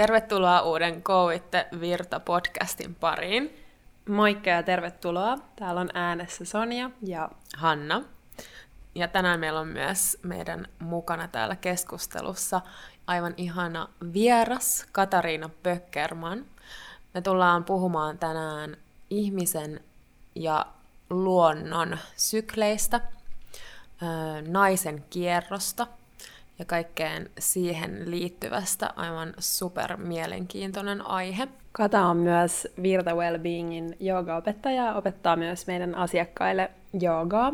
Tervetuloa uuden Kouitte Virta-podcastin pariin. Moikka ja tervetuloa. Täällä on äänessä Sonja ja Hanna. Ja tänään meillä on myös meidän mukana täällä keskustelussa aivan ihana vieras Katariina Pöckerman. Me tullaan puhumaan tänään ihmisen ja luonnon sykleistä, naisen kierrosta ja kaikkeen siihen liittyvästä aivan super mielenkiintoinen aihe. Kata on myös Virta Wellbeingin joogaopettaja ja opettaa myös meidän asiakkaille joogaa.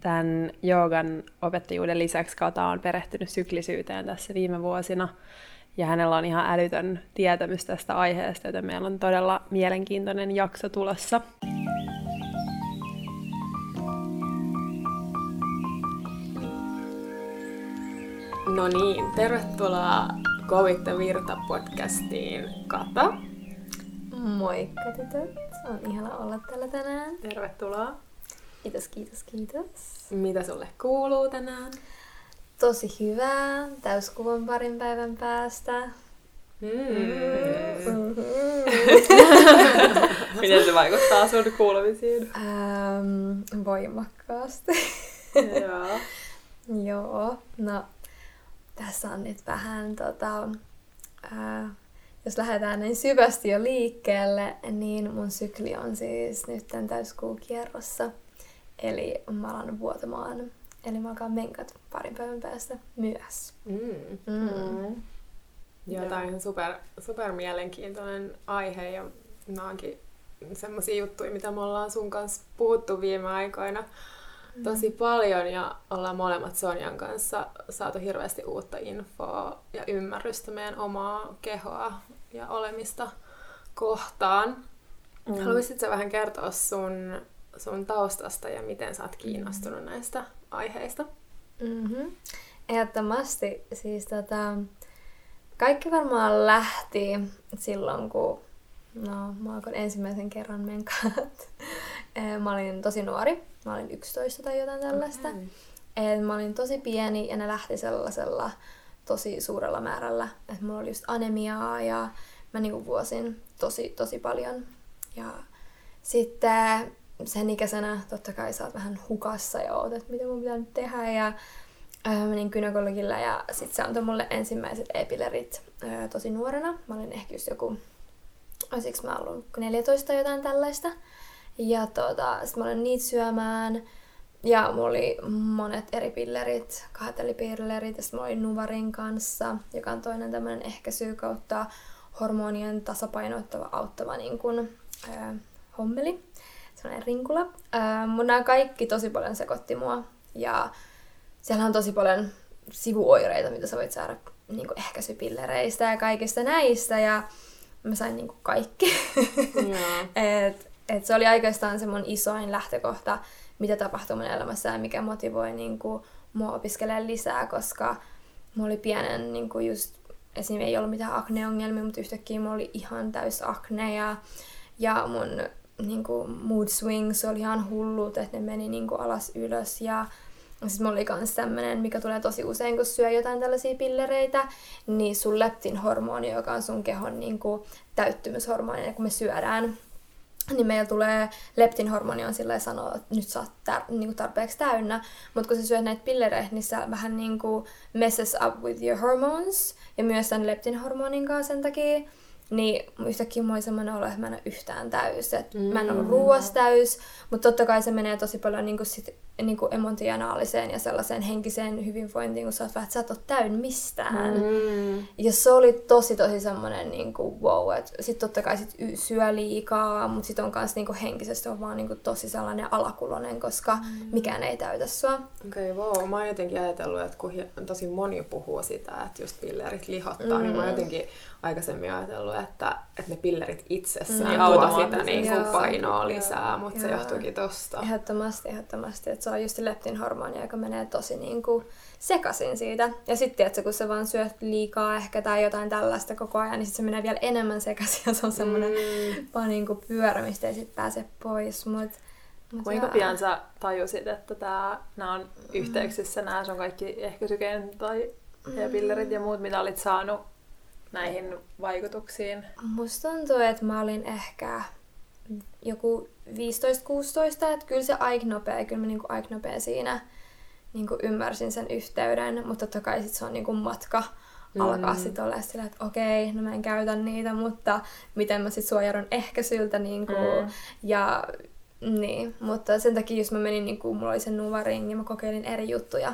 Tämän joogan opettajuuden lisäksi Kata on perehtynyt syklisyyteen tässä viime vuosina ja hänellä on ihan älytön tietämys tästä aiheesta, joten meillä on todella mielenkiintoinen jakso tulossa. No niin, tervetuloa Kovitta Virta podcastiin Kata. Moikka tytöt, on ihana olla täällä tänään. Tervetuloa. Kiitos, kiitos, kiitos. Mitä sulle kuuluu tänään? Tosi hyvää, täyskuvan parin päivän päästä. Mm. Mm-hmm. Miten se vaikuttaa sun kuulumisiin? Ähm, voimakkaasti. Joo. Joo, no tässä on nyt vähän tota, ää, jos lähdetään näin syvästi jo liikkeelle, niin mun sykli on siis nyt tämän täyskuukierrossa. Eli mä alan vuotamaan. Eli mä alkaan menkat parin päivän päästä myös. Mm. Mm. Mm. Joo, tämä on ihan super, super mielenkiintoinen aihe ja nämä onkin semmoisia juttuja, mitä me ollaan sun kanssa puhuttu viime aikoina tosi paljon ja ollaan molemmat Sonjan kanssa saatu hirveästi uutta infoa ja ymmärrystä meidän omaa kehoa ja olemista kohtaan. Mm. Haluaisitko vähän kertoa sun, sun taustasta ja miten sä oot kiinnostunut näistä aiheista? Mm-hmm. Ehdottomasti. Siis tota, kaikki varmaan lähti silloin, kun no, mä alkoin ensimmäisen kerran menkat. Mä olin tosi nuori. Mä olin 11 tai jotain tällaista. Okay. Et mä olin tosi pieni ja ne lähti sellaisella tosi suurella määrällä. Että mulla oli just anemiaa ja mä niinku vuosin tosi, tosi paljon. Ja sitten sen ikäisenä totta kai sä oot vähän hukassa ja oot, että mitä mun pitää nyt tehdä. Ja äh, menin gynekologille ja sitten se antoi mulle ensimmäiset epilerit äh, tosi nuorena. Mä olin ehkä just joku, olisiko mä ollut 14 jotain tällaista. Ja tota, sit mä olin niitä syömään. Ja mulla oli monet eri pillerit, kahdet eri pillerit, ja mä olin Nuvarin kanssa, joka on toinen tämmöinen ehkäisy kautta hormonien tasapainoittava, auttava niin kun, äh, hommeli, sellainen rinkula. Äh, mun nämä kaikki tosi paljon sekoitti mua, ja siellä on tosi paljon sivuoireita, mitä sä voit saada niin ehkäisypillereistä ja kaikista näistä, ja mä sain niin kaikki. Joo. Et et se oli oikeastaan se mun isoin lähtökohta, mitä tapahtui mun elämässä ja mikä motivoi niin kuin, mua opiskelemaan lisää, koska mulla oli pienen niin kuin just, esim. ei ollut mitään akneongelmia, mutta yhtäkkiä mulla oli ihan täys akne ja, ja mun niin kuin, mood swings oli ihan hullut, että ne meni niin kuin, alas ylös ja sitten mulla oli myös tämmönen, mikä tulee tosi usein, kun syö jotain tällaisia pillereitä, niin sun leptin-hormoni, joka on sun kehon niin kuin, täyttymyshormoni, kun me syödään niin meillä tulee leptinhormoni on sillä sanoa, että nyt sä oot tar- niinku tarpeeksi täynnä, mutta kun sä syöt näitä pillereitä, niin sä vähän niinku messes up with your hormones ja myös tämän leptinhormonin kanssa sen takia, niin yhtäkkiä mulla oli semmoinen olo, että mä en ole yhtään täys. Et mm. Mä en ollut ruuas täys, mutta totta kai se menee tosi paljon niinku sit, niinku emotionaaliseen ja sellaiseen henkiseen hyvinvointiin, kun sä oot vähän, että sä et ole täyn mistään. Mm. Ja se oli tosi tosi semmoinen niinku, wow, että sit totta kai sit syö liikaa, mutta sit on kans niinku henkisesti on vaan niinku tosi sellainen alakulonen, koska mm. mikään ei täytä sua. Okei, okay, wow. Mä oon jotenkin ajatellut, että kun tosi moni puhuu sitä, että just pillerit lihottaa, mm. niin mä oon jotenkin aikaisemmin ajatellut, että, että ne pillerit itsessään mm. tuo sitä niin kuin painoa lisää, mutta se johtuukin tosta. Ehdottomasti, ehdottomasti. Että se on just leptin hormoni, joka menee tosi niin kuin sekasin siitä. Ja sitten, että kun sä vaan syöt liikaa ehkä tai jotain tällaista koko ajan, niin sit se menee vielä enemmän sekaisin ja se on semmoinen mm. vaan niin kuin pyörä, mistä ei sit pääse pois. Mut, mut Kuinka jaa. pian sä tajusit, että tää, nämä on mm. yhteyksissä, nämä on kaikki ehkäisykeen tai mm. pillerit ja muut, mitä olit saanut näihin vaikutuksiin? Musta tuntuu, että mä olin ehkä joku 15-16, että kyllä se aika nopea, kyllä mä niinku aika nopea siinä niinku ymmärsin sen yhteyden, mutta totta kai sit se on niinku matka alkaa mm. sitten olla sillä, että okei, no mä en käytä niitä, mutta miten mä sitten suojaudun ehkäisyltä niinku, mm. ja niin, mutta sen takia jos mä menin, niinku, mulla oli se nuvaring ja mä kokeilin eri juttuja,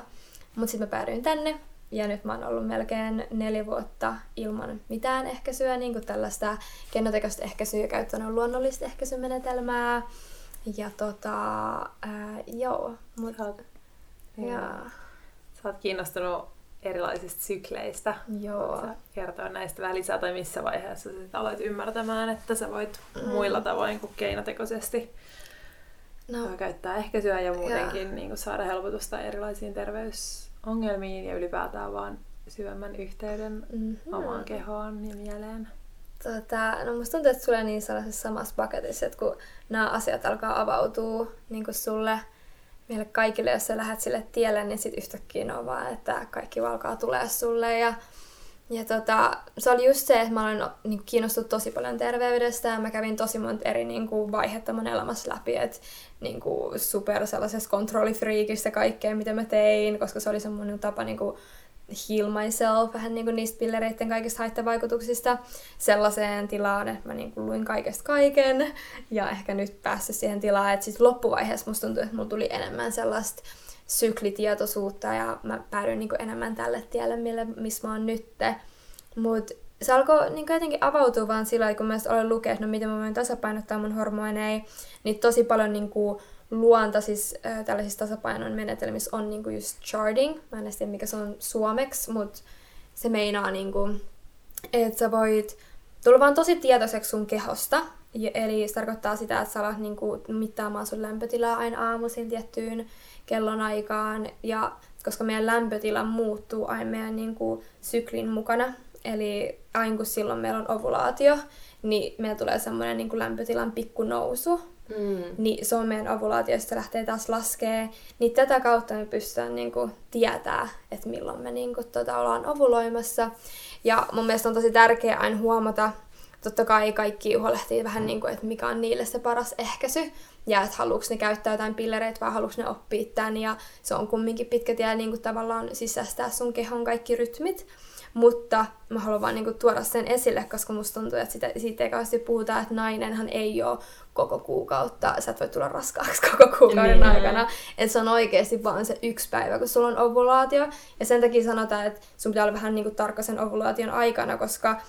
mutta sitten mä päädyin tänne ja nyt mä oon ollut melkein neljä vuotta ilman mitään ehkäisyä, niin kuin tällaista keinotekoista ehkäisyä ja käyttänyt luonnollista ehkäisymenetelmää. Ja tota, ää, joo. Mut, sä, oot, ja... sä oot kiinnostunut erilaisista sykleistä. Joo. Sä kertoa näistä välisää tai missä vaiheessa sä aloit ymmärtämään, että sä voit mm. muilla tavoin kuin keinotekoisesti no. käyttää ehkäisyä ja muutenkin niin kuin saada helpotusta erilaisiin terveysongelmiin ja ylipäätään vaan syvemmän yhteyden mm-hmm. omaan kehoon ja mieleen. Tota, no musta tuntuu, että sulle niin sellaisessa samassa paketissa, että kun nämä asiat alkaa avautua niin kuin sulle, meille kaikille, jos sä lähdet sille tielle, niin sitten yhtäkkiä on vaan, että kaikki alkaa tulee sulle. Ja, ja tota, se oli just se, että mä olen niin kiinnostunut tosi paljon terveydestä ja mä kävin tosi monta eri niin kuin, vaihetta mun elämässä läpi, että niin kuin, super sellaisessa kontrollifriikissä kaikkea, mitä mä tein, koska se oli semmoinen tapa niin kuin, heal myself vähän niin kuin niistä pillereiden kaikista haittavaikutuksista sellaiseen tilaan, että mä niin kuin luin kaikesta kaiken ja ehkä nyt päässyt siihen tilaan, että sitten loppuvaiheessa musta tuntui, että mulla tuli enemmän sellaista syklitietoisuutta ja mä päädyin niin kuin enemmän tälle tielle, mille, missä mä oon nyt. Mutta se alkoi niin jotenkin avautua vaan sillä kun mä olen lukenut, no miten mä voin tasapainottaa mun hormoneja, niin tosi paljon niin kuin, luonta siis äh, tällaisissa tasapainon menetelmissä on niinku just charting. Mä en tiedä mikä se on suomeksi, mutta se meinaa niinku, että sä voit tulla vaan tosi tietoiseksi sun kehosta. Ja, eli se tarkoittaa sitä, että sä alat niinku mittaamaan sun lämpötilaa aina aamuisin tiettyyn kellonaikaan. Ja koska meidän lämpötila muuttuu aina meidän niinku syklin mukana. Eli aina kun silloin meillä on ovulaatio, niin meillä tulee semmoinen niin lämpötilan pikku nousu mm. niin se on meidän ovulaatiosta lähtee taas laskee, niin tätä kautta me pystytään niin kuin, tietää, että milloin me niin kuin, tota, ollaan ovuloimassa. Ja mun mielestä on tosi tärkeää aina huomata, totta kai kaikki huolehtii vähän niin kuin, että mikä on niille se paras ehkäisy, ja että haluuks ne käyttää jotain pillereitä vai haluuks ne oppia tämän, ja se on kumminkin pitkä tie niin kuin tavallaan sisäistää sun kehon kaikki rytmit. Mutta mä haluan vaan niinku tuoda sen esille, koska musta tuntuu, että sitä, siitä ei kauheasti puhuta, että nainenhan ei ole koko kuukautta, sä et voi tulla raskaaksi koko kuukauden niin. aikana. Että se on oikeasti vaan se yksi päivä, kun sulla on ovulaatio. Ja sen takia sanotaan, että sun pitää olla vähän niinku tarkka sen ovulaation aikana, koska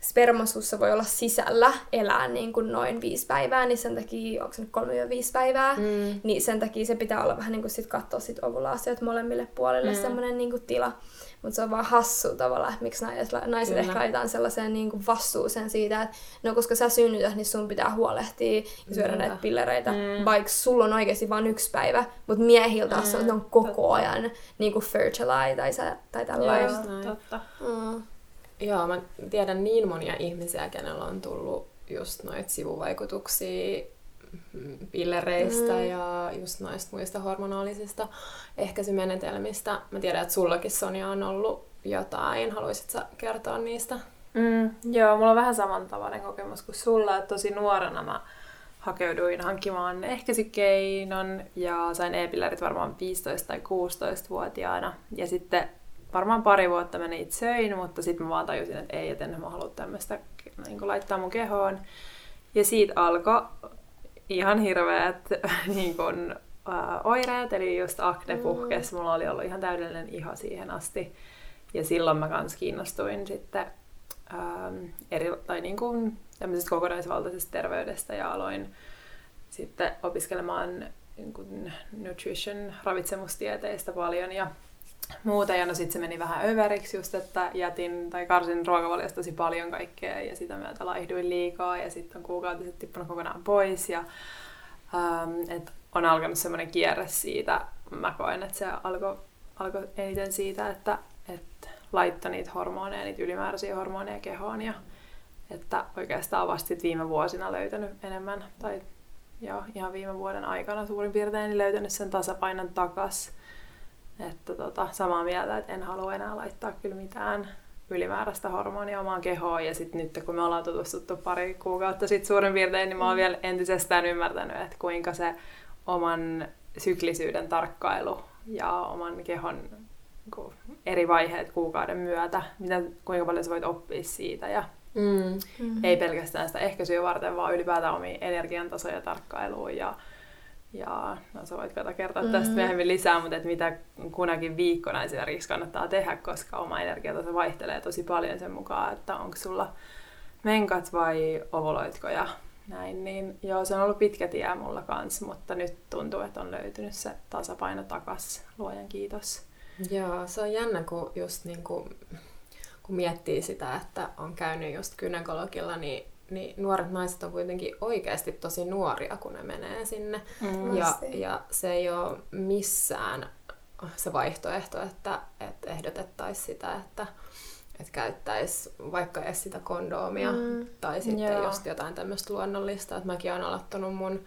spermasussa voi olla sisällä elää niin kuin noin viisi päivää, niin sen takia, onko se nyt kolme ja viisi päivää, mm. niin sen takia se pitää olla vähän niin kuin sit katsoa sit ovulaatiot molemmille puolille mm. semmoinen niin kuin tila. Mutta se on vaan hassu tavallaan, että miksi naiset, naiset ehkä laitetaan sellaiseen niin kuin vastuuseen siitä, että no koska sä synnytät, niin sun pitää huolehtia ja syödä näitä pillereitä, mm. vaikka sulla on oikeasti vain yksi päivä, mutta miehiltä mm. se on koko totta. ajan niin kuin fertilize tai, tai tällaista. totta. Mm. Joo, mä tiedän niin monia ihmisiä, kenellä on tullut just noita sivuvaikutuksia pillereistä mm. ja just noista muista hormonaalisista ehkäisymenetelmistä. Mä tiedän, että sullakin Sonja on ollut jotain. Haluaisitko kertoa niistä? Mm, joo, mulla on vähän samantavainen kokemus kuin sulla, että tosi nuorena mä hakeuduin hankkimaan ehkäisykeinon ja sain e-pillerit varmaan 15 tai 16-vuotiaana. Ja sitten varmaan pari vuotta meni itse söin, mutta sitten mä vaan tajusin, että ei, että en mä halua tämmöistä niin laittaa mun kehoon. Ja siitä alkoi ihan hirveät niin kun, ää, oireet, eli just akne mm. puhkes. Mulla oli ollut ihan täydellinen iho siihen asti. Ja silloin mä kans kiinnostuin sitten ää, eri, tai niin kuin, tämmöisestä kokonaisvaltaisesta terveydestä ja aloin sitten opiskelemaan niin kuin nutrition, ravitsemustieteistä paljon ja muuta. Ja no sitten se meni vähän överiksi just, että jätin tai karsin ruokavaliosta tosi paljon kaikkea ja sitä myötä laihduin liikaa ja sitten on kuukautiset tippunut kokonaan pois. Ja ähm, et on alkanut semmoinen kierre siitä, mä koen, että se alkoi alko eniten siitä, että, että laittoi niitä hormoneja, niitä ylimääräisiä hormoneja kehoon ja että oikeastaan vasta viime vuosina löytänyt enemmän, tai joo, ihan viime vuoden aikana suurin piirtein löytänyt sen tasapainon takas että tota, samaa mieltä, että en halua enää laittaa kyllä mitään ylimääräistä hormonia omaan kehoon. Ja sitten nyt kun me ollaan tutustuttu pari kuukautta sitten suurin piirtein, niin mä oon mm. vielä entisestään ymmärtänyt, että kuinka se oman syklisyyden tarkkailu ja oman kehon niin eri vaiheet kuukauden myötä, mitä, kuinka paljon sä voit oppia siitä ja mm. Mm-hmm. ei pelkästään sitä ehkäisyä varten, vaan ylipäätään omia energiantasoja tarkkailuun ja ja no sä voit kato kertoa mm-hmm. tästä myöhemmin lisää, mutta että mitä kunakin viikkona esimerkiksi kannattaa tehdä, koska oma energiataso vaihtelee tosi paljon sen mukaan, että onko sulla menkat vai ovuloitko ja näin. Niin joo, se on ollut pitkä tie mulla kanssa, mutta nyt tuntuu, että on löytynyt se tasapaino takas. Luojan kiitos. Joo, se on jännä, kun just niin kuin, kun miettii sitä, että on käynyt just gynekologilla, niin niin nuoret naiset on kuitenkin oikeasti tosi nuoria, kun ne menee sinne. Mm. Ja, ja se ei ole missään se vaihtoehto, että, että ehdotettaisiin sitä, että, että käyttäisi vaikka edes sitä kondoomia mm. tai sitten Joo. just jotain tämmöistä luonnollista. Että mäkin olen aloittanut mun,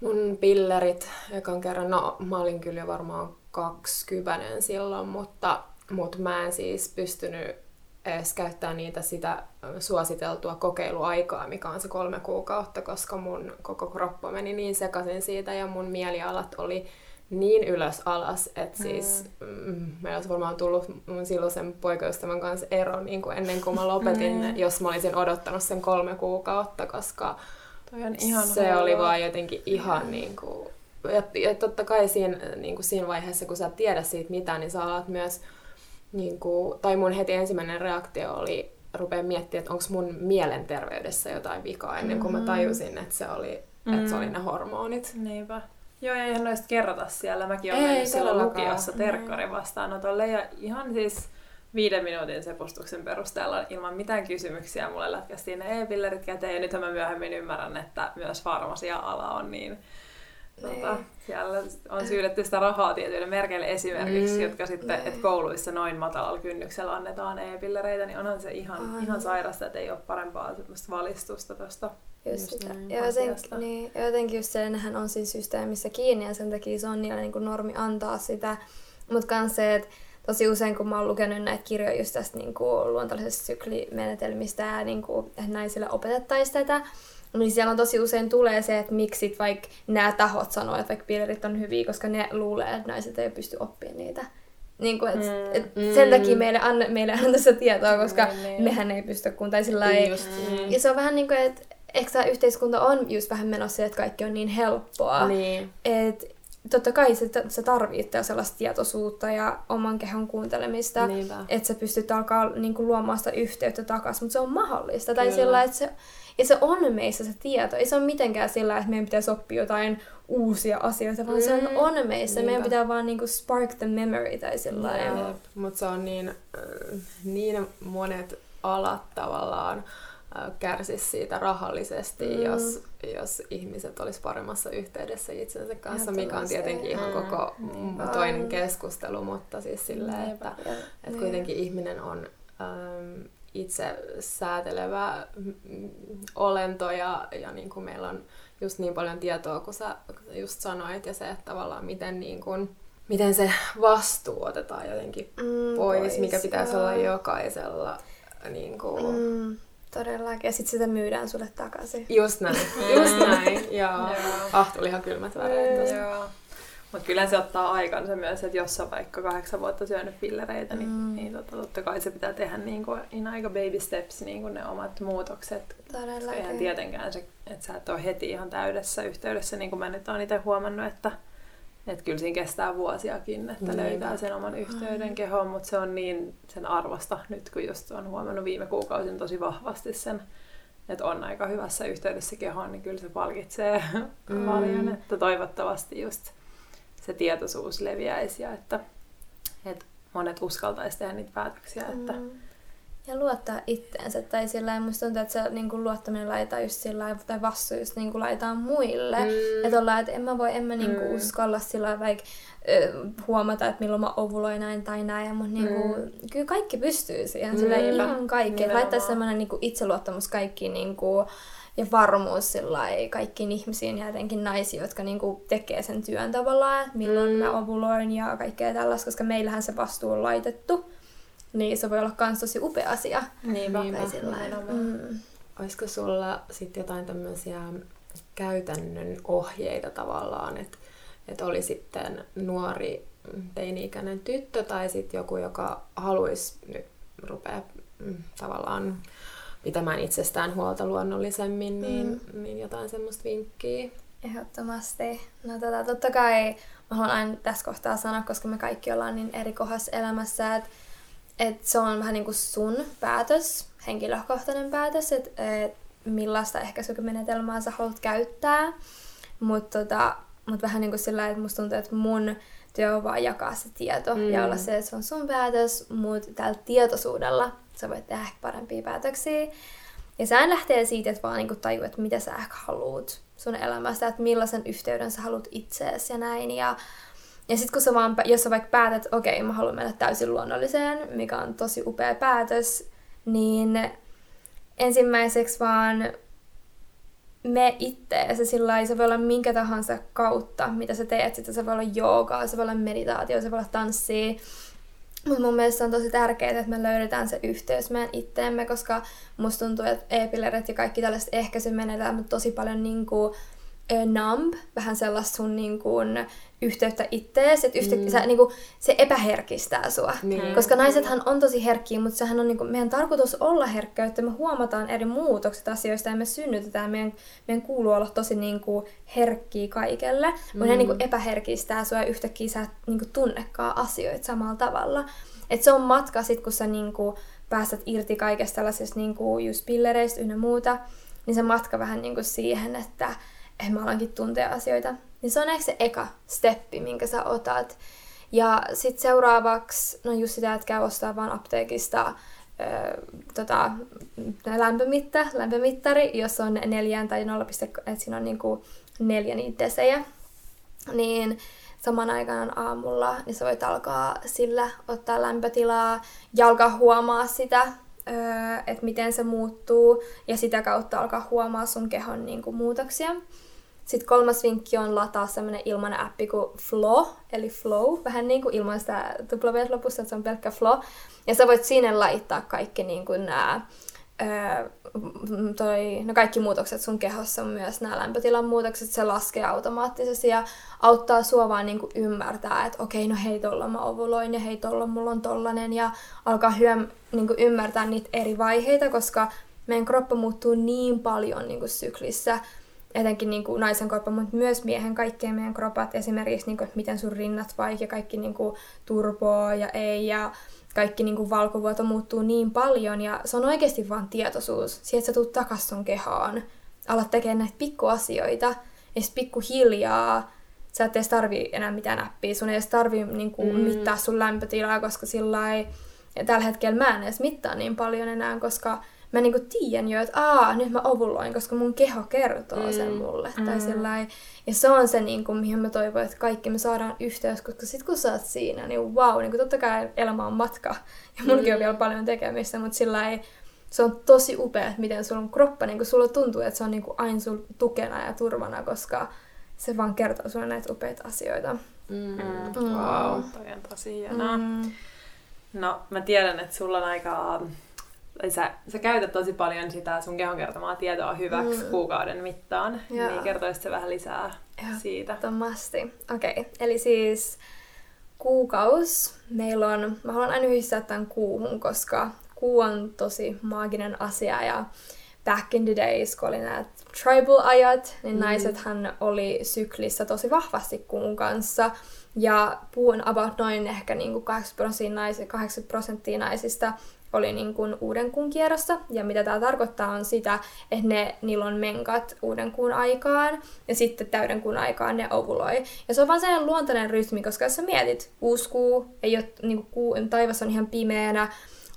mun pillerit ekan kerran. No, mä olin kyllä varmaan 20 silloin, mutta, mutta mä en siis pystynyt edes käyttää niitä sitä suositeltua kokeiluaikaa, mikä on se kolme kuukautta, koska mun koko kroppa meni niin sekaisin siitä ja mun mielialat oli niin ylös alas, että siis mm. meillä olisi varmaan tullut mun silloisen poikaystävän kanssa ero niin kuin ennen kuin mä lopetin, mm. jos mä olisin odottanut sen kolme kuukautta, koska Toi on ihan se huono. oli vaan jotenkin ihan mm. niin kuin, ja, ja totta kai siinä, niin kuin siinä vaiheessa, kun sä et tiedä siitä mitään, niin sä alat myös niin kuin, tai mun heti ensimmäinen reaktio oli rupea miettimään, että onko mun mielenterveydessä jotain vikaa ennen kuin mä mm. tajusin, että se oli, mm. että se oli ne hormonit. Niinpä. Joo, ja ihan noista kerrota siellä. Mäkin olen mennyt silloin lukiossa terkkarin vastaanotolle ja ihan siis viiden minuutin sepustuksen perusteella ilman mitään kysymyksiä mulle lätkästiin ne e-pillerit käteen ja nythän mä myöhemmin ymmärrän, että myös farmasia-ala on niin Tota, niin. siellä on syydetty sitä rahaa tietyille merkeille esimerkiksi, mm. jotka sitten, että kouluissa noin matalalla kynnyksellä annetaan e-pillereitä, niin onhan se ihan, ihan sairasta, että ei ole parempaa valistusta tuosta Just sitä. Ja jotenkin, niin, jotenkin just se, on siinä systeemissä kiinni ja sen takia se on niillä niin kuin normi antaa sitä. Mutta myös se, että tosi usein kun mä oon lukenut näitä kirjoja just tästä niin kuin luontaisesta syklimenetelmistä ja niin kuin, että naisille opetettaisiin tätä, niin siellä on tosi usein tulee se, että miksi vaikka nämä tahot sanoo, että vaikka pillerit on hyviä, koska ne luulee, että naiset ei pysty oppimaan niitä. Niin kuin, et, mm, et mm. Sen takia meille, anna, meille anna sitä tietoa, koska mm, niin. mehän ei pysty kun tai sillä ei. Mm. Ja se on vähän niin kuin, että ehkä tämä yhteiskunta on just vähän menossa, että kaikki on niin helppoa. Niin. Et, totta kai se, se tarvitsee sellaista tietoisuutta ja oman kehon kuuntelemista, että sä pystyt alkaa niin kuin, luomaan sitä yhteyttä takaisin, mutta se on mahdollista. Kyllä. Tai sillä, että se, ja se on meissä se tieto. Ei se ole mitenkään sillä, että meidän pitäisi oppia jotain uusia asioita, vaan mm. se on, mm. on meissä. Niinpä. Meidän pitää vaan niinku spark the memory tai sillä yep. Mutta se on niin, äh, niin monet alat tavallaan äh, kärsis siitä rahallisesti, mm. jos, jos ihmiset olisi paremmassa yhteydessä itsensä kanssa, mikä on tietenkin ihan mm. koko mm. toinen keskustelu, mutta siis silleen, että, että kuitenkin ihminen on itse säätelevä olento ja, ja niin kuin meillä on just niin paljon tietoa, kun sä just sanoit, ja se, että tavallaan miten, niin kuin, miten se vastuu otetaan jotenkin mm, pois, pois, mikä pitäisi olla jokaisella. Niin kuin... mm, todellakin, ja sitten sitä myydään sulle takaisin. Just näin, just näin, joo. Ah, tuli ihan kylmät väreet Joo. Mutta kyllä se ottaa aikansa myös, että jos on vaikka kahdeksan vuotta syönyt pillereitä, niin, mm. niin totta, totta kai se pitää tehdä niin kuin, in aika baby steps niin kuin ne omat muutokset. Todellakin. Eihän tietenkään se, että sä et ole heti ihan täydessä yhteydessä, niin kuin mä nyt oon itse huomannut, että että kyllä siinä kestää vuosiakin, että niin. löytää sen oman yhteyden mm. kehoon, mutta se on niin sen arvosta nyt, kun just on huomannut viime kuukausin tosi vahvasti sen, että on aika hyvässä yhteydessä kehoon, niin kyllä se palkitsee mm. paljon, että toivottavasti just se tietoisuus leviäisi ja että, että monet uskaltaisi tehdä niitä päätöksiä. Että... Mm. Ja luottaa itteensä. Tai sillä musta tuntuu, että se niin kuin luottaminen laitetaan just sillä tai vastuu just niin kuin laitetaan muille. Mm. Että ollaan, että en mä voi, en mä niin kuin mm. uskalla sillä vaikka huomata, että milloin mä ovuloin näin tai näin. Mutta niin kuin, mm. kyllä kaikki pystyy siihen. Sillä mm. ihan kaikki. Laittaa semmoinen niin itseluottamus kaikkiin niin kuin, ja varmuus kaikkiin ihmisiin ja jotenkin naisiin, jotka niinku tekee sen työn tavallaan, että milloin mm. mä ovuloin ja kaikkea tällaista, koska meillähän se vastuu on laitettu. niin se voi olla myös tosi upea asia. Sillain. Mm. Olisiko sulla sitten jotain tämmöisiä käytännön ohjeita tavallaan, että et oli sitten nuori teini-ikäinen tyttö tai sitten joku, joka haluaisi nyt rupea mm, tavallaan pitämään itsestään huolta luonnollisemmin, niin, mm. niin jotain semmoista vinkkiä? Ehdottomasti. No tota, totta kai mä haluan aina tässä kohtaa sanoa, koska me kaikki ollaan niin eri kohdassa elämässä, että et se on vähän niin kuin sun päätös, henkilökohtainen päätös, että et millaista ehkäisymenetelmää sä haluat käyttää. Mutta tota, mut vähän niin kuin sillä että musta tuntuu, että mun työ on vaan jakaa se tieto mm. ja olla se, että se on sun päätös, mutta tällä tietoisuudella sä voit tehdä ehkä parempia päätöksiä. Ja sä lähtee siitä, että vaan niinku tajuu, että mitä sä ehkä haluut sun elämästä, että millaisen yhteyden sä haluat itseesi ja näin. Ja, ja sitten kun sä vaan, jos sä vaikka päätät, että okei, okay, mä haluan mennä täysin luonnolliseen, mikä on tosi upea päätös, niin ensimmäiseksi vaan me itteesi sillä se voi olla minkä tahansa kautta, mitä sä teet. Sitten se voi olla joogaa, se voi olla meditaatio, se voi olla tanssia. Mutta mun mielestä on tosi tärkeää, että me löydetään se yhteys meidän itteemme, koska musta tuntuu, että e-pillerit ja kaikki tällaiset ehkäisymenetelmät tosi paljon niinku numb, vähän sellaista sun niin kuin, yhteyttä ittees, että yhtä, mm. sä, niin kuin, se epäherkistää sua. Niin. Koska naisethan on tosi herkkiä, mutta sehän on niin kuin, meidän tarkoitus olla herkkä, että me huomataan eri muutokset asioista ja me synnytetään. Meidän, meidän kuuluu olla tosi niin kuin, herkkiä kaikelle, mm. mutta ne niin kuin, epäherkistää sua ja yhtäkkiä sä et niin kuin, tunnekaan asioita samalla tavalla. Et se on matka sit, kun sä niin kuin, päästät irti kaikesta tällaisesta niin kuin, just pillereistä ynnä muuta, niin se matka vähän niin kuin, siihen, että että mä alankin tuntea asioita. Niin se on ehkä se eka steppi, minkä sä otat. Ja sitten seuraavaksi, no just sitä, että käy ostaa vaan apteekista öö, tota, lämpömitta, lämpömittari, jos on neljään tai 0, että siinä on niinku neljä niitä desejä. Niin saman aikaan aamulla, niin sä voit alkaa sillä ottaa lämpötilaa ja alkaa huomaa sitä, öö, että miten se muuttuu ja sitä kautta alkaa huomaa sun kehon niin kuin, muutoksia. Sitten kolmas vinkki on lataa semmoinen ilmainen appi kuin Flow, eli Flow, vähän niin kuin ilman sitä W lopussa, että se on pelkkä Flow. Ja sä voit sinne laittaa kaikki niin kuin nämä toi, no kaikki muutokset sun kehossa, myös nämä lämpötilan muutokset, se laskee automaattisesti ja auttaa sua vaan niin ymmärtää, että okei, no hei, tolla mä ovuloin ja hei, tolla mulla on tollanen. Ja alkaa hyö, niin ymmärtää niitä eri vaiheita, koska meidän kroppa muuttuu niin paljon niin syklissä, etenkin niin kuin naisen kroppa, mutta myös miehen kaikkien meidän kropat, esimerkiksi niin kuin, että miten sun rinnat vaikka, kaikki niin kuin, turpoa ja ei, ja kaikki niin kuin, valkovuoto muuttuu niin paljon, ja se on oikeasti vaan tietoisuus, siihen, että sä tuut takas sun kehoon, alat tekemään näitä pikkuasioita, ja sitten pikkuhiljaa sä et edes tarvii enää mitään näppiä, sun ei edes tarvii niin kuin, mm. mittaa sun lämpötilaa, koska sillä ei, tällä hetkellä mä en edes mittaa niin paljon enää, koska mä niinku tiedän jo, että aa, nyt mä ovuloin, koska mun keho kertoo mm. sen mulle. Mm. Tai sillai. Ja se on se, niinku, mihin mä toivon, että kaikki me saadaan yhteys, koska sit kun sä oot siinä, niin wow, niinku totta kai elämä on matka. Ja mullakin mm. on vielä paljon tekemistä, mutta sillä ei, se on tosi upea, että miten sulla on kroppa, niin sulla tuntuu, että se on niinku aina sul tukena ja turvana, koska se vaan kertoo sulle näitä upeita asioita. Mm. Mm. Wow, toi on tosi hienoa. Mm. No, mä tiedän, että sulla on aika sä, sä käytät tosi paljon sitä sun kehon kertomaa tietoa hyväksi mm. kuukauden mittaan, Joo. niin kertoisit se vähän lisää Joo, siitä. Tomasti. Okei, okay. eli siis kuukaus. Meillä on, mä haluan aina yhdistää tämän kuuhun, koska kuu on tosi maaginen asia ja back in the days, kun oli nämä tribal-ajat, niin mm. naisethan oli syklissä tosi vahvasti kuun kanssa. Ja puu on about noin ehkä niin kuin 80 prosenttia naisista oli niin kuin uuden kuun kierrossa. Ja mitä tämä tarkoittaa on sitä, että ne, niillä on menkat uuden kuun aikaan ja sitten täyden kuun aikaan ne ovuloi. Ja se on vaan sellainen luontainen rytmi, koska jos sä mietit, uusi kuu, ei ole, niin kuin kuu, taivas on ihan pimeänä,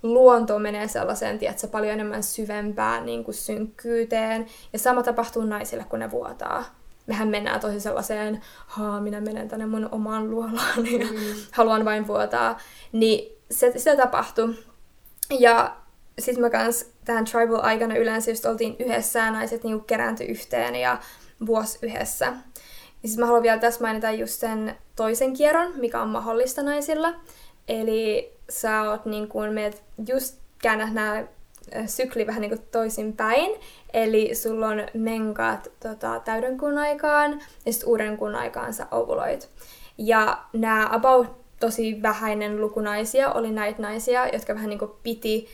luonto menee sellaiseen, tiedätkö, paljon enemmän syvempään niin kuin synkkyyteen. Ja sama tapahtuu naisille, kun ne vuotaa. Mehän mennään tosi sellaiseen, haa, minä menen tänne mun omaan luolaan ja mm. haluan vain vuotaa. Niin se, sitä tapahtuu. Ja sitten mä kans tähän tribal-aikana yleensä just oltiin yhdessä ja naiset niinku kerääntyi yhteen ja vuosi yhdessä. Ja sitten mä haluan vielä tässä mainita just sen toisen kierron, mikä on mahdollista naisilla. Eli sä oot niin meet just käännät nämä sykli vähän niin kuin toisinpäin. Eli sulla on menkaat tota, täyden kuun aikaan ja sitten uuden kuun aikaan sä ovuloit. Ja nämä about tosi vähäinen lukunaisia oli näitä naisia, jotka vähän niin kuin piti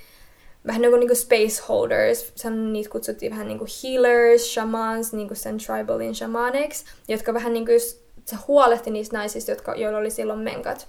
vähän niin kuin, niin kuin space holders, sen niitä kutsuttiin vähän niin kuin healers, shamans, niin kuin sen tribalin shamanics, jotka vähän niin kuin se huolehti niistä naisista, jotka, joilla oli silloin menkat.